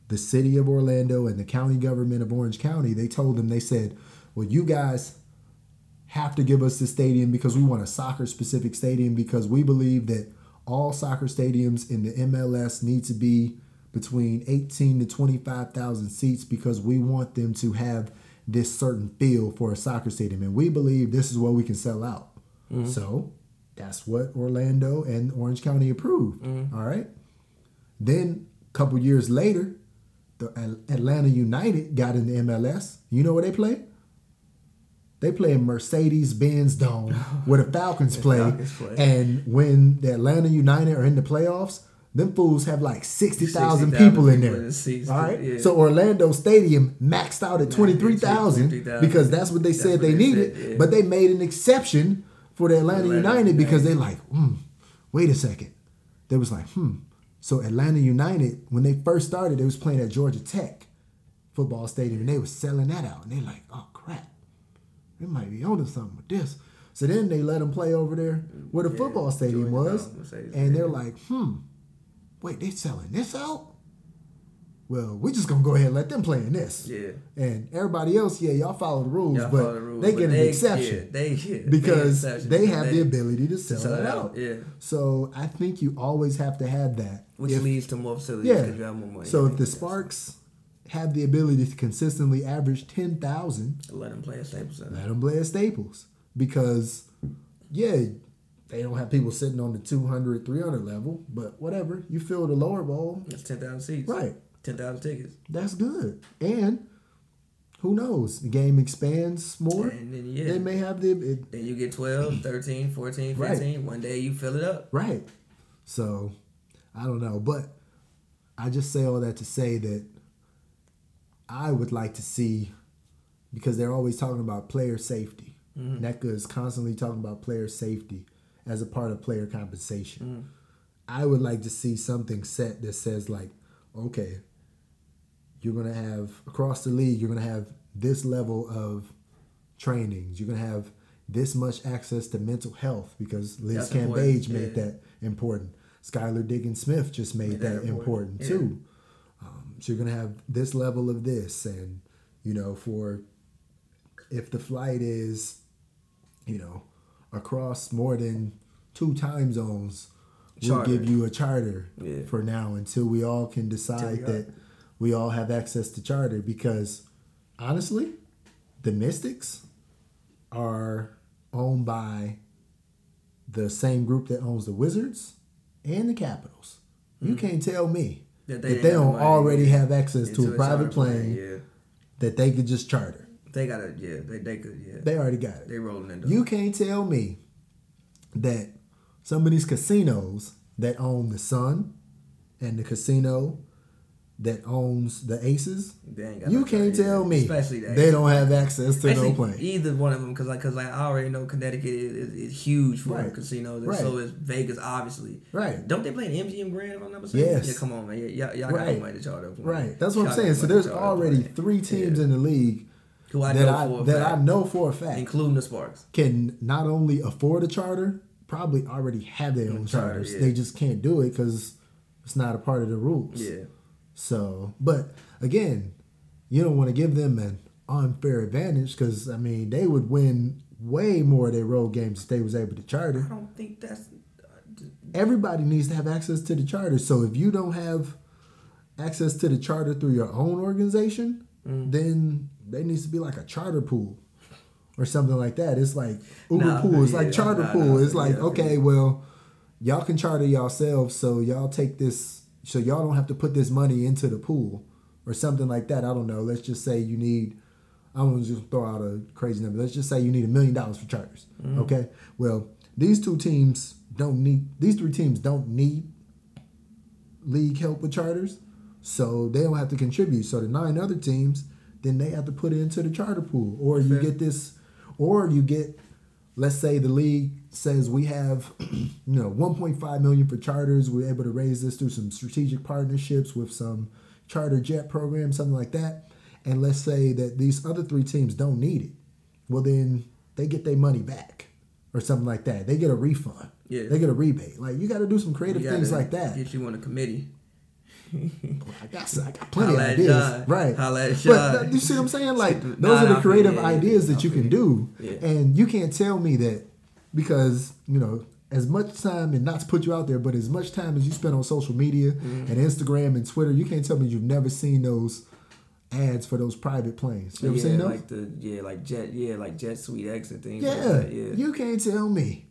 the city of Orlando and the county government of Orange County, they told them, they said, well, you guys have to give us the stadium because we want a soccer specific stadium because we believe that all soccer stadiums in the MLS need to be between 18 to 25,000 seats because we want them to have this certain feel for a soccer stadium and we believe this is what we can sell out. Mm-hmm. So that's what Orlando and Orange County approved. Mm-hmm. All right. Then a couple years later, the Atlanta United got in the MLS. You know where they play? They play in Mercedes Benz Dome where the Falcons The play. Falcons play. And when the Atlanta United are in the playoffs, them fools have like 60,000 60,000 people in there. in the All right. yeah. So Orlando Stadium maxed out at 23,000 23,000. because that's what they That's said what they, they needed. said, yeah. But they made an exception for the Atlanta, Atlanta United because they like, hmm, wait a second. They was like, hmm. So Atlanta United, when they first started, they was playing at Georgia Tech football stadium, and they was selling that out. And they're like, oh they might be onto something with this. So then they let them play over there where the Yeah, football stadium was, Mercedes and they're like, hmm, wait, they selling this out? Well, we're just gonna go ahead and let them play in this. Yeah. And everybody else, yeah, y'all follow the rules, Y'all but the rules, they but get an exception yeah, they, yeah, because they, exception they because have the ability to sell, sell it out. out, yeah. So I think you always have to have that. which If- leads to more facilities yeah. you have more money. So if the. Sparks have the ability to consistently average ten thousand, let them play at Staples Center. let them play at Staples because yeah, they don't have people sitting on the 200, 300 level, but whatever. You fill the lower bowl, That's ten thousand seats. right? Ten thousand tickets. That's good. And who knows? The game expands more. And then yeah. They may have the it, Then you get 12, 13, 14, Right. 15. One day you fill it up. Right. So, I don't know, but I just say all that to say that I would like to see because they're always talking about player safety. Mm-hmm. Nneka is constantly talking about player safety as a part of player compensation. Mm-hmm. I would like to see something set that says like, okay, you're gonna have across the league, you're gonna have this level of trainings. You're gonna have this much access to mental health because Liz Cambage important, made yeah. that important. Skylar Diggins Smith just made, Made that, that important, important, yeah. too. So you're gonna have this level of this, and you know, for if the flight is, you know, across more than two time zones, we'll Charter. give you a charter Yeah. for now until we all can decide that we all have access to charter. Because honestly, the Mystics are owned by the same group that owns the Wizards and the Capitals. You can't tell me that they, Mm-hmm. don't already have access to a private charter plane Yeah. that they could just charter. They got it. Yeah. They, they could. Yeah. They already got it. They rolling in. You can't tell me that some of these casinos that own the Sun and the casino that owns the Aces, They ain't got you no can't tell me Especially that. they don't have access to Actually, no plane. either one of them, because like, cause like I already know Connecticut is, is, is huge for Right. casinos, and Right. so is Vegas, obviously. Right. Don't they play in MGM Grand? If I'm not mistaken. Yes. Yeah, come on, man. Yeah, y'all, y'all got Right. the money to charter. a. Right. That's what Y'all I'm saying. So there's to charter a already three teams Yeah. in the league who I that know I for a that fact, I know for a fact including the Sparks. can not only afford a charter, probably already have their own Charter, charters. yeah. They just can't do it because it's not a part of the rules. Yeah. So, but again, you don't want to give them an unfair advantage because I mean they would win way more of their road games if they was able to charter. I don't think that's. Everybody needs to have access to the charter. So if you don't have access to the charter through your own organization, Mm. then there needs to be like a charter pool or something like that. It's like Uber Nah, pool. It's yeah, like charter nah, pool. nah, it's like yeah, okay, yeah. well, y'all can charter yourselves, so y'all take this, so y'all don't have to put this money into the pool or something like that. I don't know. Let's just say you need. I'm gonna just throw out a crazy number. Let's just say you need a million dollars for charters. Mm-hmm. Okay. Well, these two teams don't need. These three teams don't need league help with charters, so they don't have to contribute. So the nine other teams, then they have to put it into the charter pool, or you Fair. get this, or you get, let's say the league says we have, you know, 1.5 million for charters. We're able to raise this through some strategic partnerships with some charter jet programs, something like that. And let's say that these other three teams don't need it. Well, then they get their money back, or something like that. They get a refund. Yeah. They get a rebate. Like you got to do some creative things like that. Get you on a committee. I got, I got plenty of ideas, John. right? But you see what I'm saying? Like those are the creative ideas Yeah, that you can do, Yeah. and you can't tell me that because you know as much time and not to put you out there, but as much time as you spend on social media Mm-hmm. and Instagram and Twitter, you can't tell me you've never seen those ads for those private planes. You know yeah, seen those? like the yeah, like jet, yeah, like JetSuiteX and things yeah, like that. Yeah, you can't tell me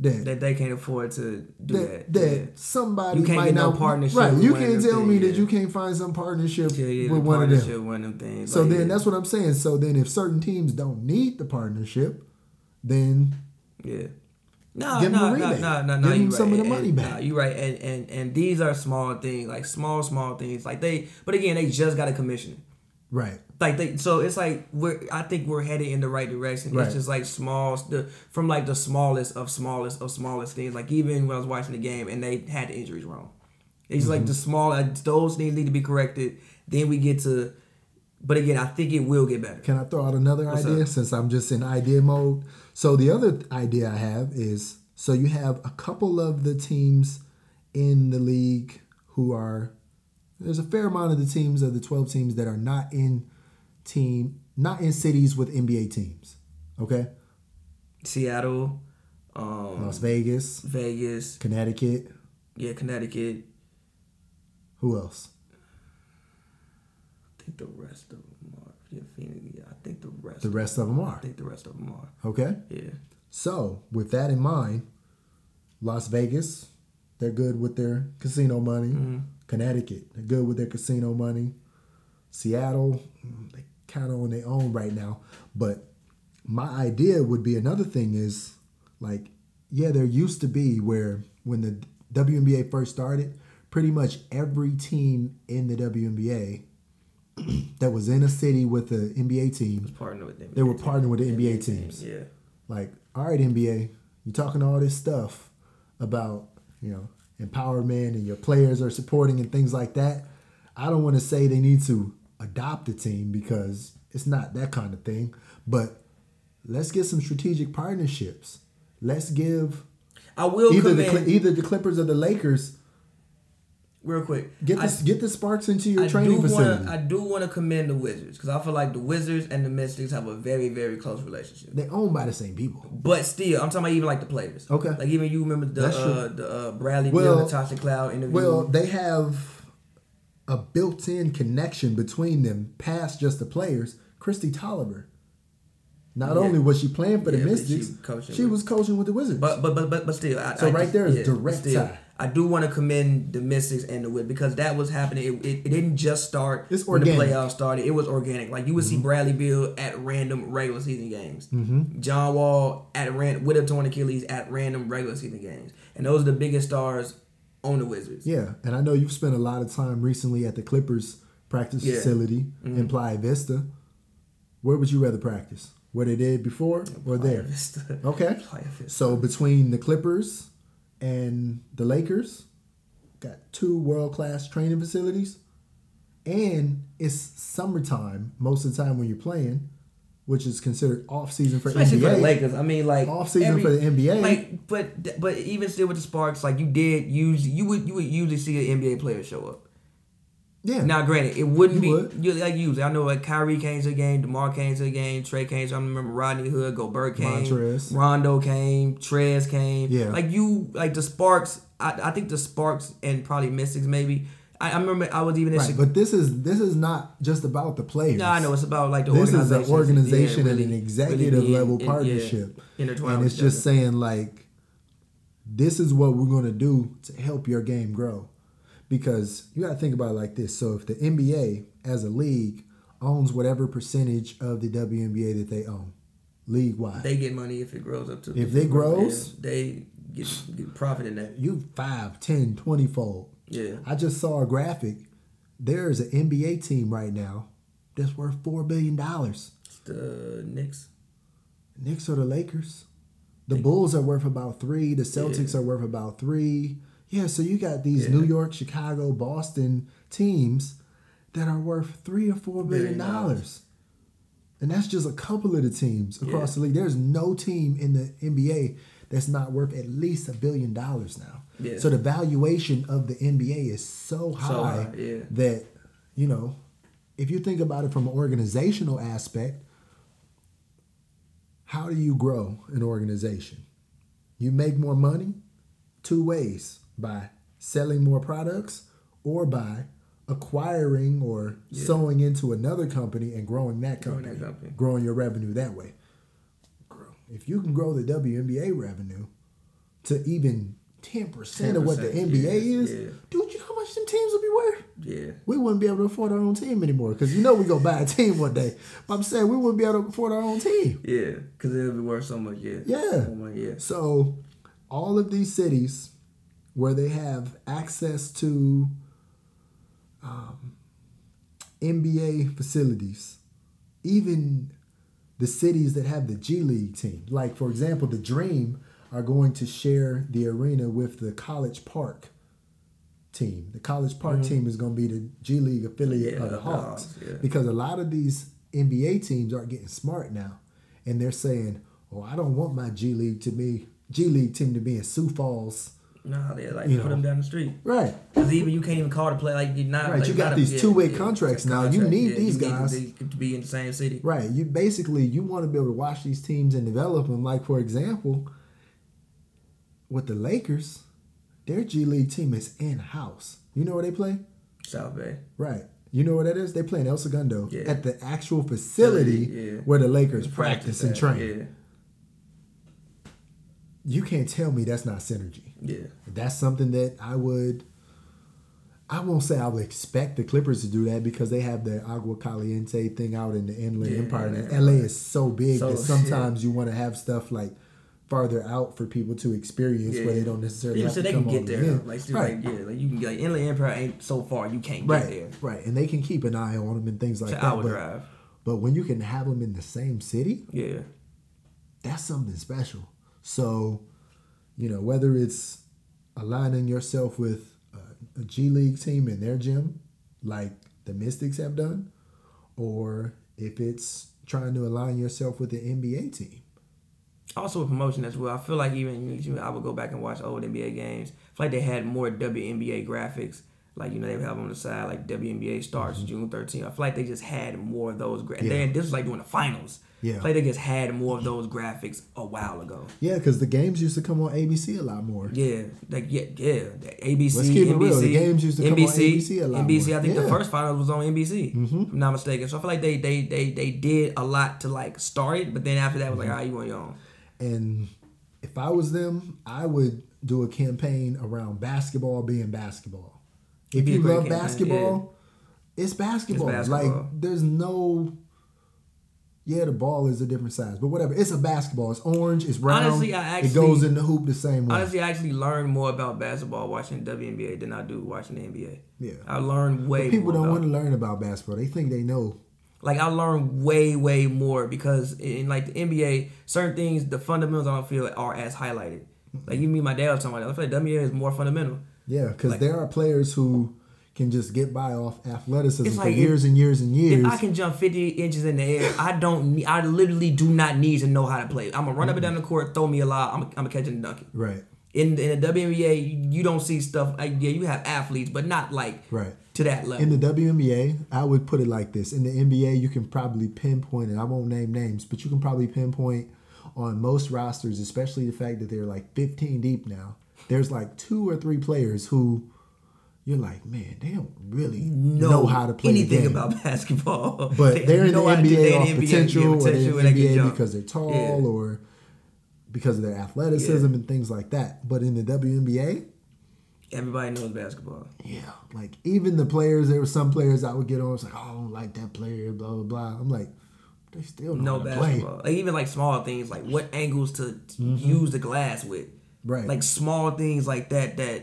that that they can't afford to do that, that. that yeah. somebody You can't might get no not partnership Right, you can't them tell me things, that you can't find some partnership Yeah, yeah, with the one of them. one of them things. So like, then yeah. that's what I'm saying. So then if certain teams don't need the partnership, then Yeah. No, Give 'em a no, no, no, no, Give no. 'em You some right. of the money and, back. Nah, you right, and and and these are small things, like small, small things. Like they, but again, they just got a commission. Right. Like they, so it's like we're. I think we're headed in the right direction. Right. It's just like small, the from like the smallest of smallest of smallest things. Like even when I was watching the game and they had the injuries wrong, it's Mm-hmm. like the small. Those things need to be corrected. Then we get to, but again, I think it will get better. Can I throw out another What's idea up? since I'm just in idea mode? So the other idea I have is so you have a couple of the teams in the league who are there's a fair amount of the teams of the 12 teams that are not in team not in cities with NBA teams. Okay? Seattle, um, Las Vegas, Vegas, Connecticut, yeah, Connecticut. who else? I think the rest of them are. Yeah, Phoenix. Yeah, I think the rest. The rest of them are. I think the rest of them are. Okay? Yeah. So, with that in mind, Las Vegas, they're good with their casino money. Mm-hmm. Connecticut, they're good with their casino money. Seattle, mm, they kind of on their own right now. But my idea would be another thing is like, yeah, there used to be where when the WNBA first started, pretty much every team in the WNBA that was in a city with the NBA team Partner with them. They were partnering with the NBA teams. Yeah. like, all right, NBA, you talking all this stuff about, you know, empowerment and your players are supporting and things like that. I don't want to say they need to adopt a team because it's not that kind of thing, but let's get some strategic partnerships. Let's give I will either the commend either the Clippers or the Lakers real quick. get I, the get the sparks into your I training do facility. wanna, I do want to commend the Wizards because I feel like the Wizards and the Mystics have a very very close relationship. They're owned by the same people. But still, I'm talking about even like the players. Okay. Like even you remember the uh, the uh, Bradley Well- Beal, Natasha Cloud interview. Well, they have a built-in connection between them past just the players. Kristi Toliver. Not Yeah. only was she playing for the Yeah, she Mystics, she with- was coaching with the Wizards. But but but but, but still, I, So I right there is yeah, direct still, tie. I do want to commend the Mystics and the Wiz because that was happening. It, it, it didn't just start It's when the playoffs started. It was organic. Like you would see Bradley Beal at random regular season games. Mm-hmm. John Wall at ran with a torn Achilles at random regular season games, and those are the biggest stars on the Wizards. yeah, and I know you've spent a lot of time recently at the Clippers practice Yeah. facility Mm-hmm. in Playa Vista. Where would you rather practice? Where they did before or there? Vista. Okay. Playa Vista. So between the Clippers and the Lakers, got two world class training facilities, and it's summertime most of the time when you're playing, which is considered off season for Especially NBA. for the Lakers. I mean, like Off season for the NBA. Like, but but even still with the Sparks, like you did use you would you would usually see an NBA player show up. Yeah. Now, granted, it wouldn't You be you, like usually. I know like Kyrie came to the game, Demar came to the game, Trey came. To, I remember Rodney Hood, Gobert came, Montrez. Rondo came, Trez came. Yeah. like you like the Sparks. I, I think the Sparks and probably Mystics maybe. I, I remember I was even in right. Chicago. But this is this is not just about the players. No, I know it's about like the this is an organization, Yeah, and an executive really level in- yeah, partnership. intertwined and it's just saying like this is what we're going to do to help your game grow because you got to think about it like this so if the nba as a league owns whatever percentage of the WNBA that they own league wide They get money if it grows up to. If it grows? they get, get profit in that. you 5 10 20 fold Yeah, i just saw a graphic there's an nba team right now that's worth $4 billion the Knicks. Knicks or the Lakers. The Bulls are worth about three. The Celtics Yeah. are worth about three. Yeah, so you got these Yeah. New York, Chicago, Boston teams that are worth three or four billion dollars. And that's just a couple of the teams across Yeah. the league. There's no team in the NBA that's not worth at least a billion dollars now. Yeah. So the valuation of the NBA is so high, high, yeah. that, you know, if you think about it from an organizational aspect, how do you grow an organization? You make more money two ways by selling more products or by acquiring or Yeah. sowing into another company and growing that Growing company, that company. growing your revenue that way. If you can grow the WNBA revenue, to even ten percent of what the NBA yeah, is, yeah. dude, you know how much them teams would be worth? Yeah. We wouldn't be able to afford our own team anymore because you know we go buy a team one day. But I'm saying we wouldn't be able to afford our own team. Yeah. Because it'll be worth so much. Yeah. Yeah. Oh my, yeah. So, all of these cities where they have access to um, NBA facilities, even the cities that have the G League team, like for example, the Dream are going to share the arena with the College Park team. The College Park team is going to be the G League affiliate Mm-hmm. Yeah, of the Hawks, yeah. because a lot of these NBA teams are getting smart now, and they're saying, "Oh, I don't want my G League to be G League team to be in Sioux Falls." Nah, they like You put know. them down the street. Right. Because even you can't even call the play like you're not. Right, like, you got these two-way yeah, contracts now. You need Yeah, these you guys. Need to, to be in the same city. Right. You basically you want to be able to watch these teams and develop them. Like for example, with the Lakers, their G League team is in house. You know where they play? South Bay. Right. You know where that is? They play in El Segundo Yeah. at the actual facility Yeah. where the Lakers practice and that, train. Yeah. You can't tell me that's not synergy. Yeah. That's something that I would. I won't say I would expect the Clippers to do that because they have the Agua Caliente thing out in the Inland Yeah, Empire. And yeah. LA is so big So, that sometimes you want to have stuff like farther out for people to experience where they don't necessarily Yeah, have so to they come can get there. the way though. in. Like, right. like, yeah, like you can get like Inland Empire ain't so far. You can't Right, get there. right, and they can keep an eye on them and things like that. hour But, drive. but when you can have them in the same city, Yeah. that's something special. So, you know, whether it's aligning yourself with a, a G League team in their gym, like the Mystics have done, or if it's trying to align yourself with the NBA team. Also a promotion as well. I feel like even I would go back and watch old NBA games. I feel like they had more WNBA graphics. Like you know they would have on the side like WNBA starts June 13th. I feel like they just had more of those. Gra- Mm-hmm. Yeah. Then this was like during the finals. Yeah. I feel like just had more of those graphics a while ago. Yeah, because the games used to come on ABC a lot more. Yeah, like yeah, yeah. The ABC, Let's keep it NBC, real. The games used to come on NBC, ABC a lot NBC. more. I think Yeah. the first finals was on NBC. Mhm. If I'm not mistaken. So I feel like they they they they did a lot to like start it, but then after that was Mm-hmm. like, all right, you on your own. And if I was them, I would do a campaign around basketball being basketball. If be you love campaign, basketball, it's basketball. basketball. Like there's no yeah, the ball is a different size, but whatever. It's a basketball. It's orange. It's round. Honestly, I actually it goes in the hoop the same way. Honestly, I actually learned more about basketball watching WNBA than I do watching the NBA. yeah, I learned way But people don't want to learn about basketball. They think they know. like I learned way way more because in like the NBA, certain things the fundamentals I don't feel are as highlighted. Like you mean my dad was talking about that. I feel like WNBA is more fundamental. Yeah, because Like- there are players who can just get by off athleticism for like if- years and years and years. If I can jump 50 inches in the air, I don't. Need, I literally do not need to know how to play. I'm gonna run up and down the court, throw me a lot. I'm gonna, I'm gonna catch and dunk right, In in the WNBA, you, you don't see stuff. Like, yeah, you have athletes, but not like right. to that level. In the WNBA, I would put it like this. In the NBA, you can probably pinpoint, and I won't name names, but you can probably pinpoint on most rosters, especially the fact that they're like 15 deep now. There's like two or three players who you're like, man, they don't really know, know, how to play anything about basketball. but They they're in the no idea NBA off NBA, potential, yeah, or they're potential, in the NBA because they're tall Yeah. or because of their athleticism and things like that. But in the WNBA, Everybody knows basketball. Yeah, like even the players, there were some players I would get on. It's like, oh, I don't like that player, blah blah blah. I'm like, they still know No to play. basketball. Like even like small things, like what angles to use the glass with. Mm-hmm. Right. Like small things like that that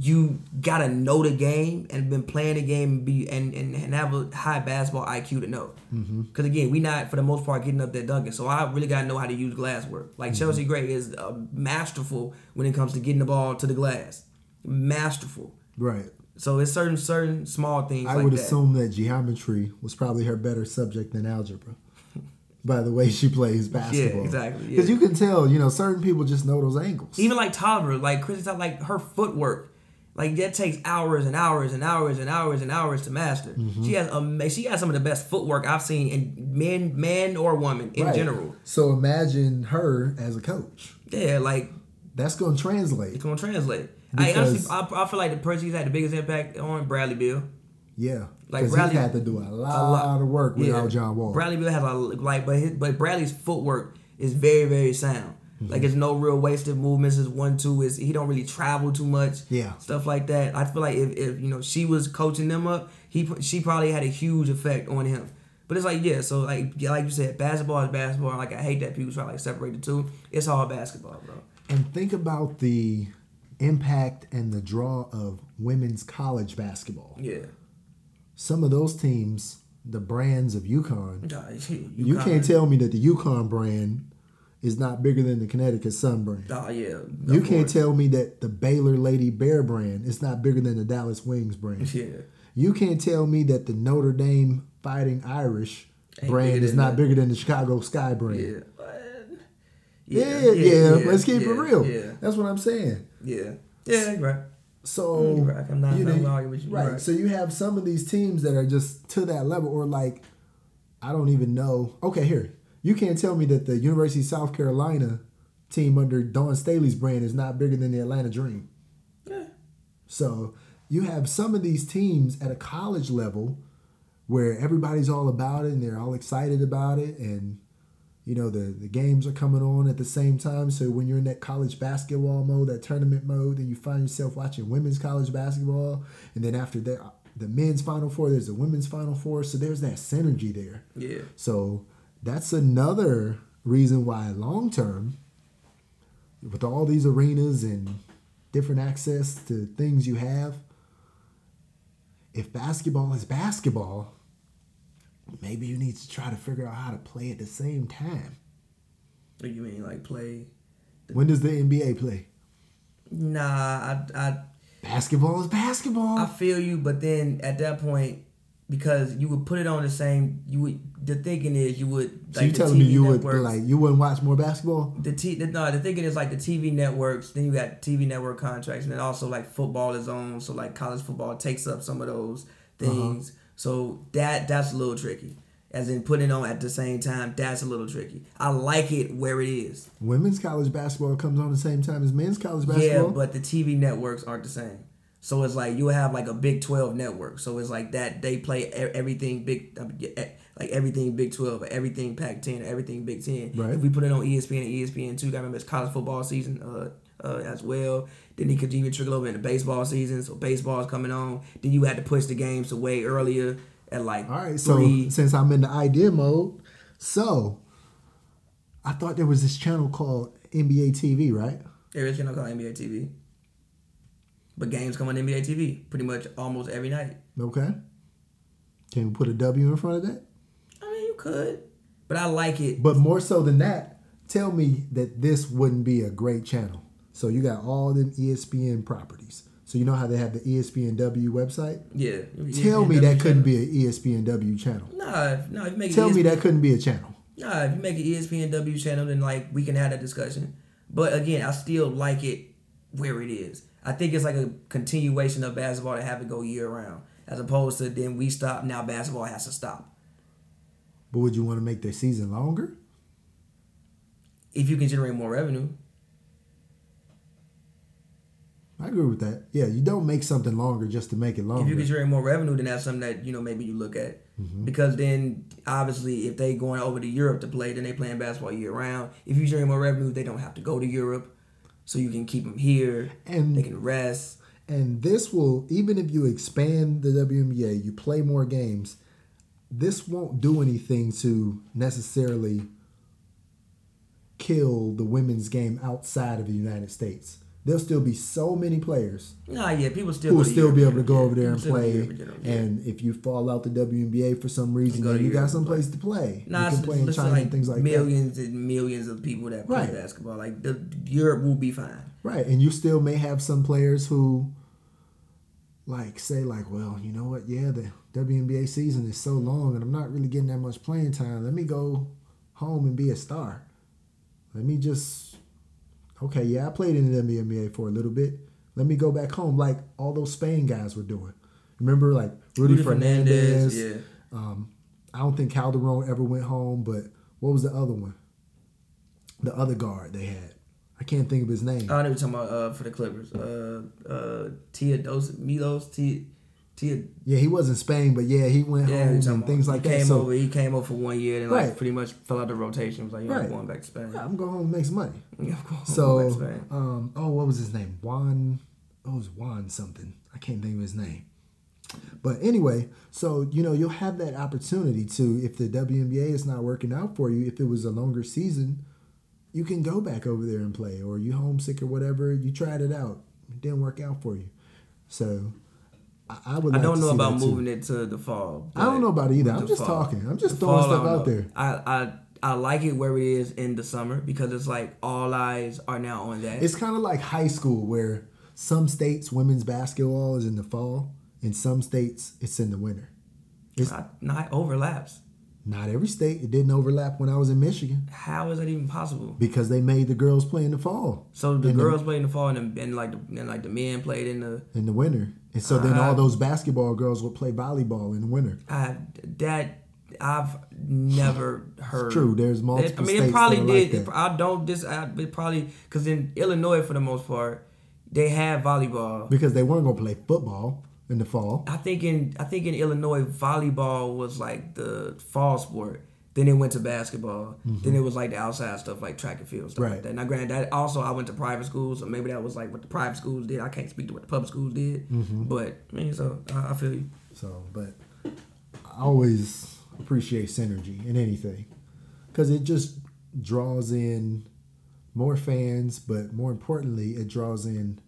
you gotta know the game and been playing the game and be and, and, and have a high basketball IQ to know. Mm-hmm. Because again, we not for the most part getting up there dunking, so I really gotta know how to use glass work. Like Mm-hmm. Chelsea Gray is uh, masterful when it comes to getting the ball to the glass, masterful. Right. So it's certain certain small things. I like would that. assume that geometry was probably her better subject than algebra. By the way she plays basketball, Yeah, exactly, yeah. Because you can tell, you know, certain people just know those angles. Even like Toliver, like Chris, like her footwork, like that takes hours and hours and hours and hours and hours to master. Mm-hmm. She has um, she has some of the best footwork I've seen in men, man or woman in Right. general. So imagine her as a coach. Yeah, like That's going to translate. it's gonna translate. I honestly, I, I feel like the person who's had the biggest impact on Bradley Beal. Yeah. Like Bradley- he had to do a lot, lot. of work without John Wall. Bradley Beal has a like, but his, but Bradley's footwork is very very sound. Mm-hmm. Like, it's no real wasted movements. Is one two is he don't really travel too much. Yeah. stuff like that. I feel like if, if you know she was coaching them up, he she probably had a huge effect on him. But it's like yeah, so like yeah, like you said, basketball is basketball. Like I hate that people try to like separate the two. It's all basketball, bro. And think about the impact and the draw of women's college basketball. Yeah. Some of those teams, the brands of UConn, Nah, you can't tell me that the UConn brand is not bigger than the Connecticut Sun brand. Oh yeah. You can't course. tell me that the Baylor Lady Bear brand is not bigger than the Dallas Wings brand. Yeah. You can't tell me that the Notre Dame Fighting Irish Ain't brand is not that. bigger than the Chicago Sky brand. Yeah. But- Yeah, yeah, Let's keep yeah, it real. Yeah. That's what I'm saying. Yeah. Yeah, right. So mm, You're right. I'm not- you know, not arguing with you. Right. right. So you have some of these teams that are just to that level, or like, I don't even know. Okay, here you can't tell me that the University of South Carolina team under Dawn Staley's brand is not bigger than the Atlanta Dream. Yeah. So you have some of these teams at a college level where everybody's all about it and they're all excited about it and you know the, the games are coming on at the same time so when you're in that college basketball mode that tournament mode then you find yourself watching women's college basketball and then after that the men's final four there's the women's final four so there's that synergy there Yeah. so that's another reason why long term, with all these arenas and different access to things you have, if basketball is basketball, maybe you need to try to figure out how to play at the same time. You mean, like play? When does the NBA play? Nah, I, I, Basketball is basketball. I feel you, but then at that point, because you would put it on the same, you would. The thinking is you would. so you the telling me TV you would like you wouldn't watch more basketball? the T the, no the thinking is like the TV networks. Then you got TV network contracts, and then also like football is on. So like college football takes up some of those uh-huh. things. So that that's a little tricky. As in putting on at the same time, that's a little tricky. I like it where it is. Women's college basketball comes on the same time as men's college basketball. Yeah, but the TV networks aren't the same. So it's like you have like a Big Twelve network. So it's like that they play everything Big, like everything Big Twelve, everything Pac ten, everything Big Ten. Right. If we put it on ESPN and ESPN two, gotta remember it's college football season uh, uh, as well. Then it could even trickle over into baseball season. So baseball's coming on. Then you had to push the games away earlier at like All right, so since I'm in the idea mode, so I thought there was this channel called NBA TV, right? There is a channel called NBA TV. But games come on NBA TV pretty much almost every night. Okay. Can we put a W in front of that? I mean, you could, but I like it. But more so than that, tell me that this wouldn't be a great channel. So you got all the E ESPN properties. So you know how they have the ESPNW website? Yeah. Tell me that couldn't be an ESPNW channel. Nah, if- nah. If you make Tell an me that couldn't be a channel. Nah, if you make an ESPNW channel, then like we can have that discussion. But again, I still like it where it is. I think it's like a continuation of basketball to have it go year round, as opposed to then we stop. Now basketball has to stop. But would you want to make their season longer? If you can generate more revenue, I agree with that. Yeah, you don't make something longer just to make it longer. if you can generate more revenue, then that's something that you know maybe you look at. Mm-hmm. Because then obviously, if they going over to Europe to play, then they playing basketball year round. If you generate more revenue, they don't have to go to Europe, so you can keep them here. And- they can rest. And this will, even if you expand the WNBA, you play more games, this won't do anything to necessarily kill the women's game outside of the United States. There'll still be so many players Nah, yeah, people still who will still be able to go over there and People still go to play. Europe in general, yeah. And if you fall out the WNBA for some reason, then you got some place to play. Nah, you can play in China like and things like that. millions and millions of people that play Right. basketball. Like the Europe will be fine. Right, and you still may have some players who, like, say, like, well, you know what? Yeah, the WNBA season is so long, and I'm not really getting that much playing time. Let me go home and be a star. Let me just, okay, yeah, I played in the WNBA for a little bit. Let me go back home, like all those Spain guys were doing. Remember, like Rudy, Fernandez. yeah. Um, I don't think Calderon ever went home, but what was the other one? The other guard they had. I can't think of his name. I know we're talking about uh, for the Clippers. Uh, uh, Teodos, Milos, T, Yeah, he was in Spain, but yeah, he went yeah, home and things like that. Came So over, he came over for one year and like pretty much fell out the rotation. Was like, yeah, Right. I'm going back to Spain. yeah, I'm going home and make some money. Yeah, I'm going back to So, Spain. um, oh, what was his name? Juan. Oh, it was Juan something. I can't think of his name. But anyway, so you know you'll have that opportunity to if the WNBA is not working out for you, if it was a longer season, you can go back over there and play, or you homesick or whatever. You tried it out, it didn't work out for you. So I, I would. I don't know about too. moving it to the fall. I don't know about it either. I'm just fall- talking. I'm just the throwing fall, stuff out know. there. I, I I like it where it is in the summer because it's like all eyes are now on that. It's kind of like high school where some states women's basketball is in the fall, and some states it's in the winter. It's not, not overlaps. not every state. It didn't overlap when I was in Michigan How is that even possible? because they made the girls play in the fall, So the the- girls played in the fall and, and like the, and like the men played in the in the winter, and so then Uh-huh. all those basketball girls would play volleyball in the winter. I that I've never heard. True, there's multiple. It- I mean, states it probably that did. Like it, that. I don't dis. I, it probably because in Illinois for the most part they had volleyball. because they weren't gonna play football in the fall. I think in I think in Illinois volleyball was like the fall sport. Then it went to basketball. Then mm-hmm. it was like the outside stuff like track and field stuff Right. like that. Now, granted, that also I went to private schools, so maybe that was like what the private schools did. I can't speak to what the public schools did, mm-hmm. but I mean, so I, I feel you. So, but I always appreciate synergy in anything because it just draws in more fans, but more importantly, it draws in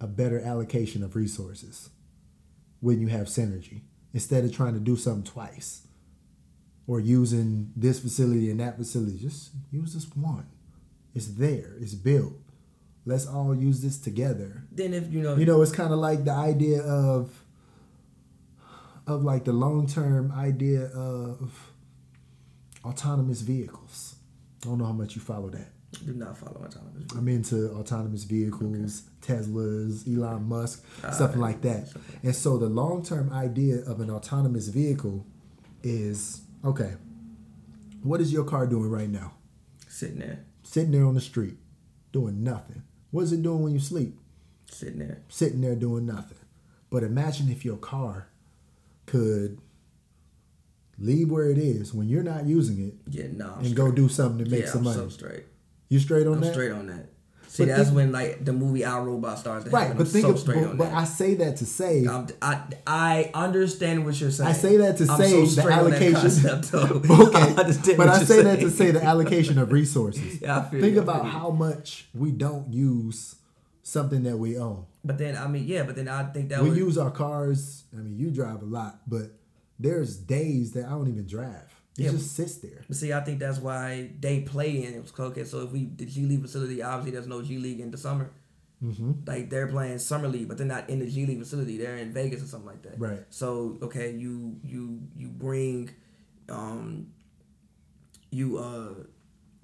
a better allocation of resources when you have synergy instead of trying to do something twice or using this facility and that facility. Just use this one. It's there. It's built. Let's all use this together Then if you know, you know it's kind of like the idea of of like the long-term idea of autonomous vehicles i don't know how much you follow that do not follow autonomous. i'm into autonomous vehicles teslas elon musk ah, stuff like that and so the long-term idea of an autonomous vehicle is okay what is your car doing right now Sitting there, sitting there on the street doing nothing what is it doing when you sleep sitting there. sitting there doing nothing. But imagine if your car could leave where it is when you're not using it Yeah, no. And straight. go do something to make yeah, some I'm money. so straight. you straight on I'm that? straight on that. See, But that's think- when like the movie Our Robot starts to Right, but think so of, straight but, but. I say that to say I'm, I I understand what you're saying. I say that to I'm say so the straight on that allocation. concept, okay, I understand but I say that to say the allocation of resources. Yeah, I feel Think you, I about how much we don't use something that we own. But then I mean, yeah, but then I think that we was use our cars. I mean, you drive a lot, but there's days that I don't even drive. It Yeah. just sits there. But see, I think that's why they play in it. Was okay. So if we the G League facility, obviously there's no G League in the summer. Mm-hmm. Like they're playing summer league, but they're not in the G League facility. They're in Vegas or something like that. Right. So okay, you you you bring, um, you uh,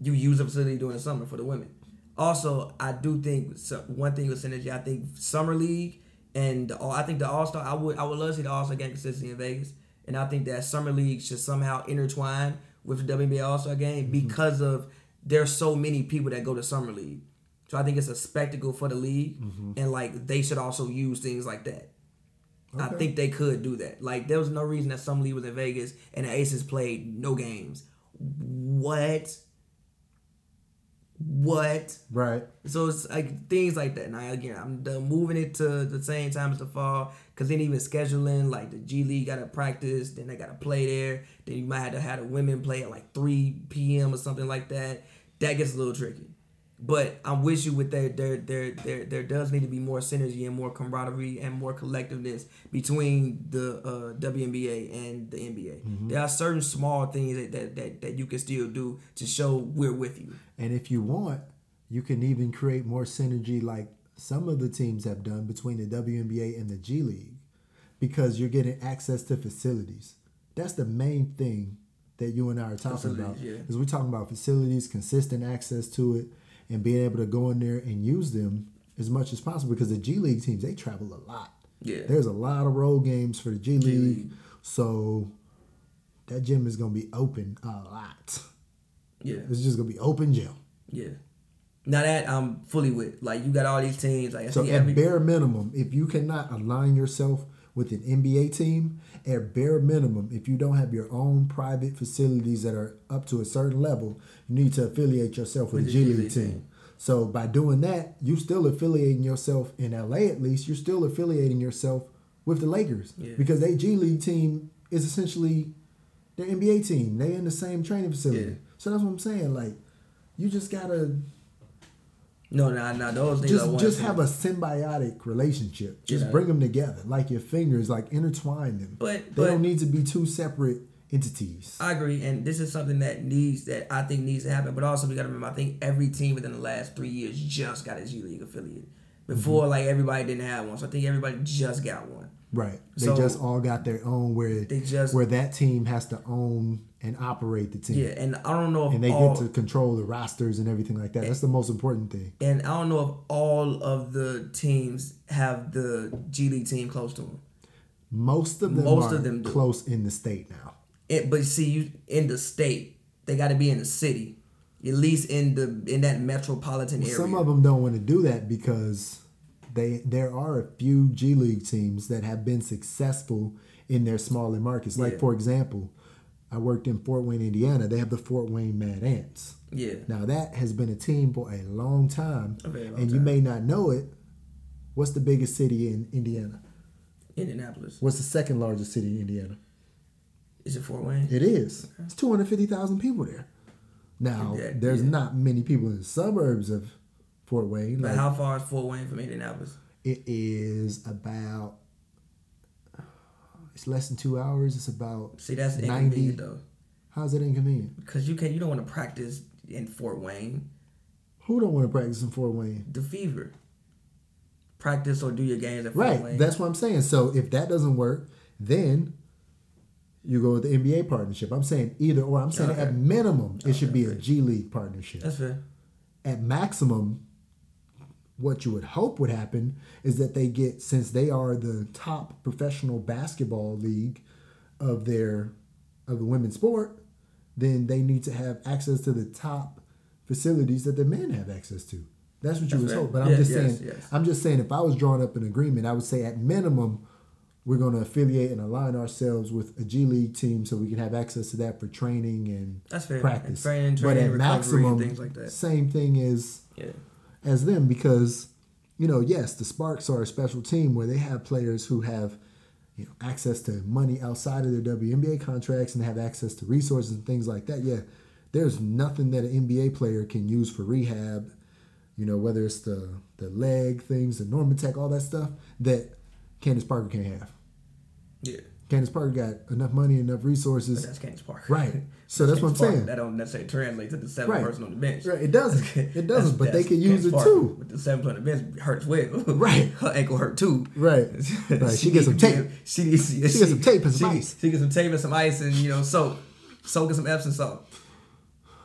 you use the facility during the summer for the women. Also, I do think so, one thing with synergy. I think summer league and the, I think the All Star. I would I would love to see the All Star game consistency in Vegas, and I think that summer league should somehow intertwine with the WNBA All Star game Mm-hmm. because of there's so many people that go to summer league. So I think it's a spectacle for the league, Mm-hmm. and like they should also use things like that. I think they could do that. Like there was no reason that Summer league was in Vegas and the Aces played no games. What? What? Right. So it's like things like that. Now again, I'm done moving it to the same time as the fall because then even scheduling like the G League got to practice, then they got to play there. Then you might have to have the women play at like 3 p.m. or something like that. That gets a little tricky. But I'm with you with there there there there there does need to be more synergy and more camaraderie and more collectiveness between the uh, WNBA and the NBA. There are certain small things that, that, that, that you can still do to show we're with you. And if you want, you can even create more synergy like some of the teams have done between the WNBA and the G League because you're getting access to facilities. That's the main thing that you and I are talking about. Facilities, yeah. Is we're talking about facilities, consistent access to it, and being able to go in there and use them as much as possible because the G League teams, they travel a lot. Yeah. There's a lot of road games for the G League. League. So that gym is gonna be open a lot. Yeah. It's just gonna be open gym. Yeah. Now that I'm fully with, like you got all these teams, like So at every bare minimum, if you cannot align yourself with an NBA team, at bare minimum, if you don't have your own private facilities that are up to a certain level, you need to affiliate yourself with, With a the G League team. So by doing that, you're still affiliating yourself in LA at least, you're still affiliating yourself with the Lakers. Yeah. Because they G League team is essentially their NBA team. They in the same training facility. Yeah. So that's what I'm saying. Like, you just gotta No, no, no. Those things just just have a symbiotic relationship. Just bring them together, like your fingers, like intertwine them. But- they but- don't need to be two separate entities. I agree, and this is something that needs that I think needs to happen. But also, we got to remember, I think every team within the last three years just got a G League affiliate. Before, mm-hmm. like everybody didn't have one, so I think everybody just got one. Right. They So- just all got their own where They just- where that team has to own and operate the team. Yeah, and I don't know if And they all, get to control the rosters and everything like that. That's the most important thing. and I don't know if all of the teams have the G League team close to them. Most of them Most are of them do. close in the state now. It, but see, you in the state, they got to be in the city, at least in the in that metropolitan area. Some of them don't want to do that because they there are a few G League teams that have been successful in their smaller markets. Like Yeah. for example, I worked in Fort Wayne, Indiana. They have the Fort Wayne Mad Ants. yeah, Now that has been a team for a long time, A very long and you time. may not know it. What's the biggest city in Indiana? Indianapolis. What's the second largest city in Indiana? Is it Fort Wayne? It is. It's two hundred fifty thousand people there. Now Yeah, there's yeah. not many people in the suburbs of Fort Wayne. But like- how far is Fort Wayne from Indianapolis? It is about. It's less than two hours. It's about. See, that's 90. inconvenient though, How's that inconvenient? because you can you don't want to practice in Fort Wayne. Who don't want to practice in Fort Wayne? The Fever. Practice or do your games at Fort Right. Wayne. That's what I'm saying. So if that doesn't work, then you go with the NBA partnership. I'm saying either or. I'm saying Okay. at minimum it should be a okay. G League partnership. that's fair. at maximum, what you would hope would happen is that they get since they are the top professional basketball league of their of the women's sport, then they need to have access to the top facilities that the men have access to. That's what you That's would fair. hope. But I'm just yes, saying yes. I'm just saying if I was drawing up an agreement, I would say at minimum we're going to affiliate and align ourselves with a G League team so we can have access to that for training and That's fair. practice. And training, but at maximum, things like that. same thing is Yeah. As them because you know yes the sparks are a special team where they have players who have you know access to money outside of their WNBA contracts and have access to resources and things like that yeah there's nothing that an NBA player can use for rehab you know whether it's the the leg things the Normatec all that stuff that Candace Parker can't have Yeah. Candace Parker got enough money enough But resources that's Candace Parker. right so that's what I'm Parker, saying That don't necessarily translate to the seven Right. person on the bench. right it doesn't it doesn't but they can use Candace it Parker. too But the seven person on the bench hurts well. Right. Her ankle hurt too. right right she gets some tape She needs she, She get some tape and some she, ice. She get some tape and some ice and you know soak, soak in some Epsom salt.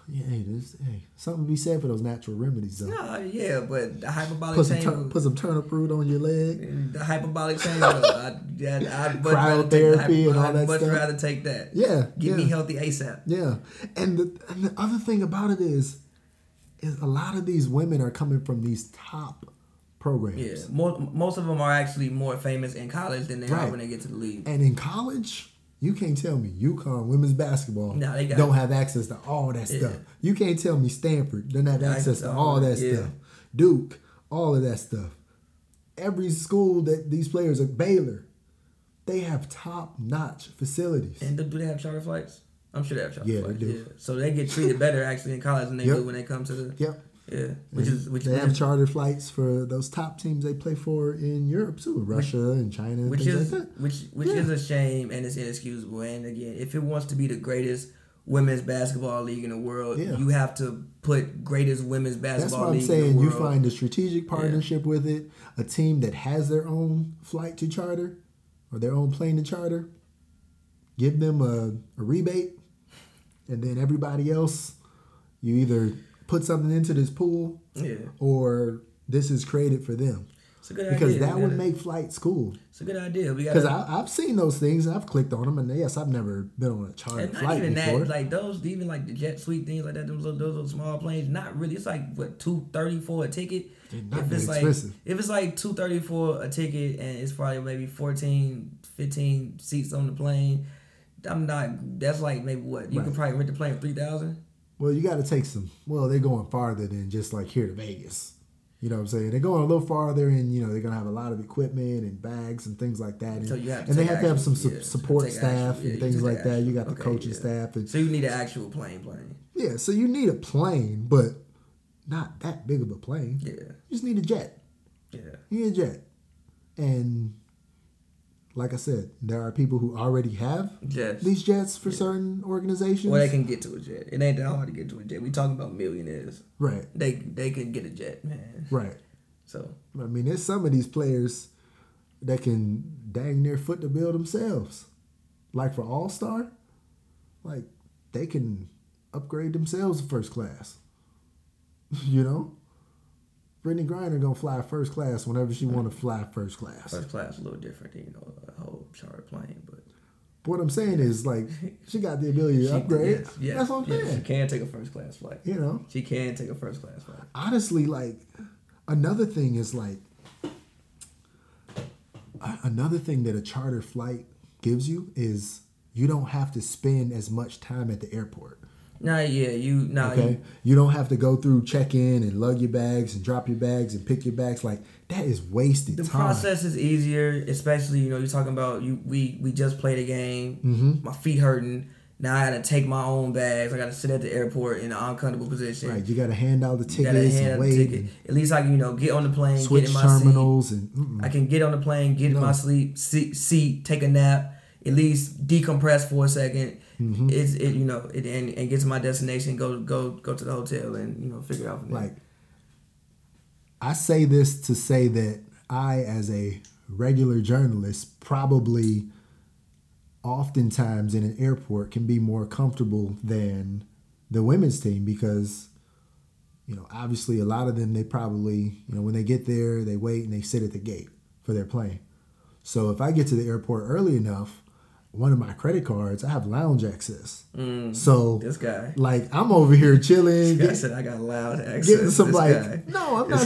Yeah, hey, this, hey, something to be said for those natural remedies, though. Nah, yeah, but the hyperbolic Put some, chamber, tur- put some turnip root on your leg. the hyperbolic chamber, I, yeah, I'd much rather take and all I'd that much stuff. rather take that. Yeah, Get yeah. me healthy ASAP. Yeah, and the, and the other thing about it is, is a lot of these women are coming from these top programs. Yeah, more, most of them are actually more famous in college than they Right. are when they get to the league. And in college, you can't tell me UConn women's basketball Nah, they don't have access to all that Yeah. stuff. You can't tell me Stanford doesn't have access to all that Yeah. stuff. Duke, all of that stuff. Every school that these players are Baylor, they have top notch facilities. And do, they have charter flights? I'm sure they have charter Yeah, they flights. do. Yeah. So they get treated better actually in college than they Yep. do when they come to the Yep. Yeah, which is which, they which have is charter flights for those top teams they play for in Europe too, Russia and China and which things is like that. which which Yeah. is a shame and it's inexcusable. And again, if it wants to be the greatest women's basketball league in the world, Yeah. you have to put greatest women's basketball. That's what I'm saying. You find a strategic partnership with it, a team that has their own flight to charter or their own plane to charter. Give them a, a rebate, and then everybody else, you either put something into this pool yeah. or this is created for them. It's a good because idea. that would make flights cool. It's a good idea. Because I've seen those things and I've clicked on them, and yes, I've never been on a charter flight even before. that, like those, even like the JetSuite things like that. Those little, those little small planes, not really. It's like what two thirty for a ticket. If it's like expensive. if it's like two thirty for a ticket and it's probably maybe 14, 15 seats on the plane, I'm not. That's like maybe what you Right. could probably rent the plane for three thousand. Well, you got to take some. Well, they're going farther than just like here to Vegas. You know what I'm saying? They're going a little farther, and you know they're gonna have a lot of equipment and bags and things like that. And, So you have to and they have to have some su- yeah, support staff yeah, and things like that. You got the coaching yeah. staff, and So you need an actual plane, plane. yeah. So you need a plane, but not that big of a plane. Yeah, You just need a jet. yeah. You need a jet, and like I said, there are people who already have Jets. these jets for certain organizations. Well, they can get to a jet. It ain't that hard to get to a jet. We talking about millionaires. right, They they can get a jet, man. right. So I mean, there's some of these players that can dang near foot the bill themselves. Like for All Star, like they can upgrade themselves to first class. you know, Brittney Griner gonna fly first class whenever she want to fly first class. first class is a little different than you know a whole charter plane, but But what I'm saying is, like, she got the ability to she- upgrade. yes, yes, That's what I'm yes, saying. She can take a first class flight. You know, She can take a first class flight. honestly, like another thing is like another thing that a charter flight gives you is you don't have to spend as much time at the airport. Nah, yeah, you nah, Okay, you, you don't have to go through check in and lug your bags and drop your bags and pick your bags. Like that is wasted time. the time. process is easier, especially you know you're talking about you. We we just played a game. Mhm. My feet hurting. Now I gotta take my own bags. I gotta sit at the airport in an uncomfortable position. Right, you got to hand out the tickets hand and wait, ticket. At least I can you know get on the plane, switch get in my seat. terminals, and mm-mm. I can get on the plane, get in my sleep seat, seat, take a nap, at least decompress for a 2nd Mm-hmm. It's it you know it, and, and get to my destination, go go go to the hotel, and you know figure out from there. like I say this to say that I, as a regular journalist, probably oftentimes in an airport can be more comfortable than the women's team because you know obviously a lot of them they probably you know when they get there they wait and they sit at the gate for their plane so if i get to the airport early enough one of my credit cards i have lounge access Mm, so this guy. like i'm over here chilling This said I got loud access. getting some This like guy. no i'm not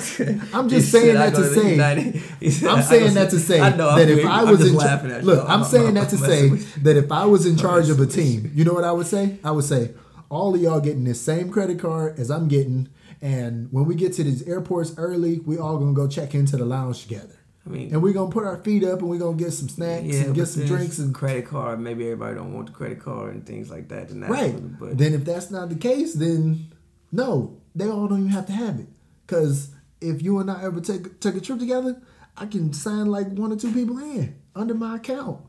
i'm just saying that to say United- he said, I I'm saying that to say that if I was in charge, look, I'm saying that to say that if I was in charge of a team, you know what I would say? I would say all of y'all getting this same credit card as I'm getting, and when we get to these airports early, we all gonna go check into the lounge together, I mean, and we're gonna put our feet up and we're gonna get some snacks yeah, and get some drinks and credit card. Maybe everybody don't want the credit card and things like that. And that's right. But Then if that's not the case, then no, they all don't even have to have it, because if you and I ever take take a trip together, I can sign like one or two people in under my account.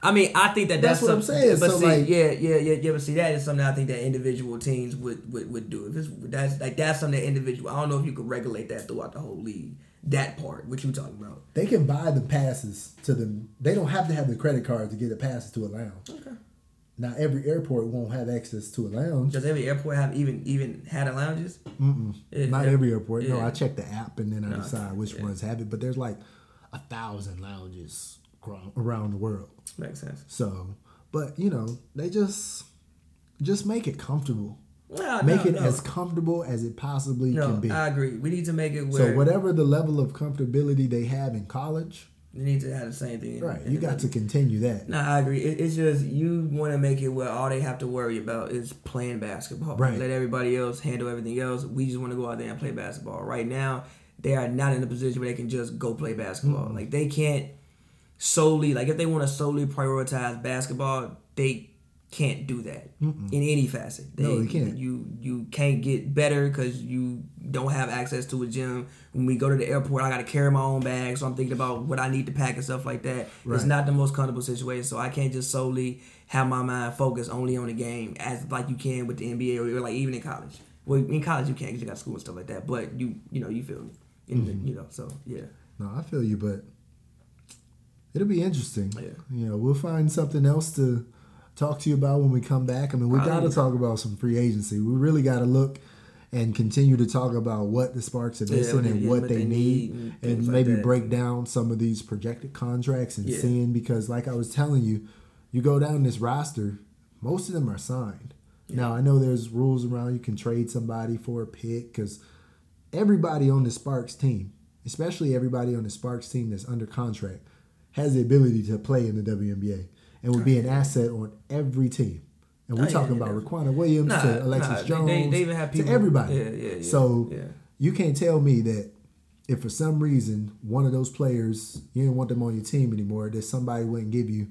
I mean, I think that That's that's, what I'm saying. But So, see, like- yeah, yeah, yeah, yeah. But see, that is something I think that individual teams would would, would do. If it's that's like that's something that individual. I don't know if you could regulate that throughout the whole league. That part, what you talking about? They can buy the passes to them. They don't have to have the credit card to get the passes to a lounge. Okay. Now every airport won't have access to a lounge. Does every airport have even even had a lounges? Mm-mm. Yeah, Not yeah. every airport. No, I check the app and then I No, decide which yeah. ones have it. But there's like a thousand lounges around the world. Makes sense. So, but you know, they just just make it comfortable. Make no, it no. as comfortable as it possibly can be. I agree. We need to make it where so whatever the level of comfortability they have in college, you need to have the same thing. right? You got to continue that. No, I agree. It, it's just you want to make it where all they have to worry about is playing basketball. Right. Let everybody else handle everything else. We just want to go out there and play basketball. Right now, they are not in a position where they can just go play basketball. Mm-hmm. Like they can't solely like if they want to solely prioritize basketball, they can't do that in any facet. They, No, they can't. You you can't get better because you don't have access to a gym. When we go to the airport, I got to carry my own bag, so I'm thinking about what I need to pack and stuff like that. Right. It's not the most comfortable situation, so I can't just solely have my mind focused only on the game as like you can with the NBA or, or like even in college. Well, in college you can't because you got school and stuff like that. But you you know you feel me, in Mm-hmm. the, you know. So yeah, No, I feel you, but it'll be interesting. Yeah. You know, we'll find something else to talk to you about when we come back. I mean, we oh, got to talk about some free agency. We really got to look and continue to talk about what the Sparks are Yeah, missing what and yeah, what, they, they need, need and and, things like maybe break down some of these projected contracts and Yeah. seeing because, like I was telling you, you go down this roster, most of them are signed. Now I know there's rules around you can trade somebody for a pick because everybody on the Sparks team, especially everybody on the Sparks team that's under contract, has the ability to play in the WNBA and would be an asset on every team. And we're Oh, talking yeah, about. Riquna Williams Nah, to Alexis nah, Jones they- they even have to everybody. yeah, yeah, yeah, so yeah. you can't tell me that if for some reason one of those players you didn't want them on your team anymore, that somebody wouldn't give you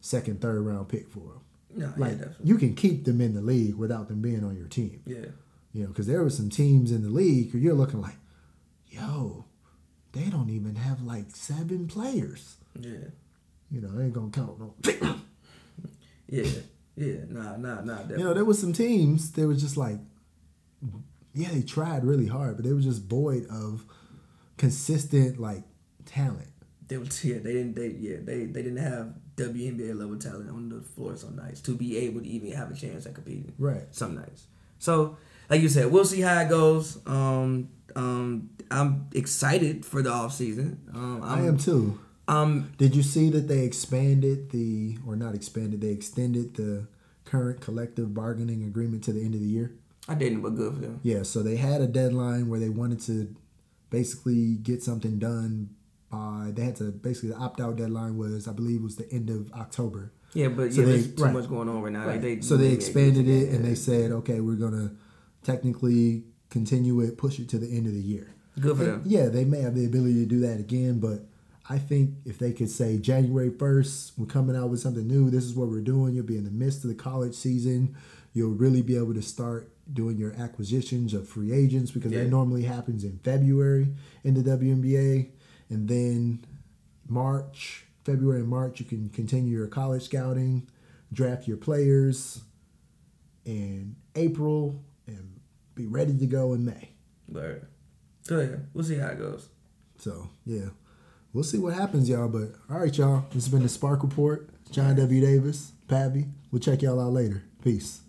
second, third round pick for them. No, Like definitely. you can keep them in the league without them being on your team. Yeah. You know, because there were some teams in the league where you're looking like, yo, they don't even have like seven players. Yeah. You know, they ain't gonna count no. Yeah. Yeah. Nah, nah, nah. Definitely. you know, there was some teams that was just like, yeah, they tried really hard, but they were just void of consistent like talent. They was yeah, they didn't they yeah, they they didn't have WNBA level talent on the floor some nights to be able to even have a chance at competing. Right. Some nights. So like you said, we'll see how it goes. Um um I'm excited for the off season. Um i I'm, am too. Um Did you see that they expanded the, or not expanded, they extended the current collective bargaining agreement to the end of the year? I didn't but good for them. Yeah, so they had a deadline where they wanted to basically get something done by. They had to basically the opt out deadline was I believe was the end of October. Yeah, but So yeah, they- there's too right. much going on right now. Like Right. they, so they they expanded it and they said, okay, we're gonna technically continue it, push it to the end of the year. good for And, them. yeah, they may have the ability to do that again, but I think if they could say January first, we're coming out with something new. This is what we're doing. You'll be in the midst of the college season. You'll really be able to start doing your acquisitions of free agents because Yeah. that normally happens in February in the WNBA, and then March, February and March, you can continue your college scouting, draft your players, in April, and be ready to go in May. But so yeah, we'll see how it goes. So yeah, we'll see what happens, y'all. But all right, y'all. This has been the Spark Report. John W. Davis, Pavy. We'll check y'all out later. Peace.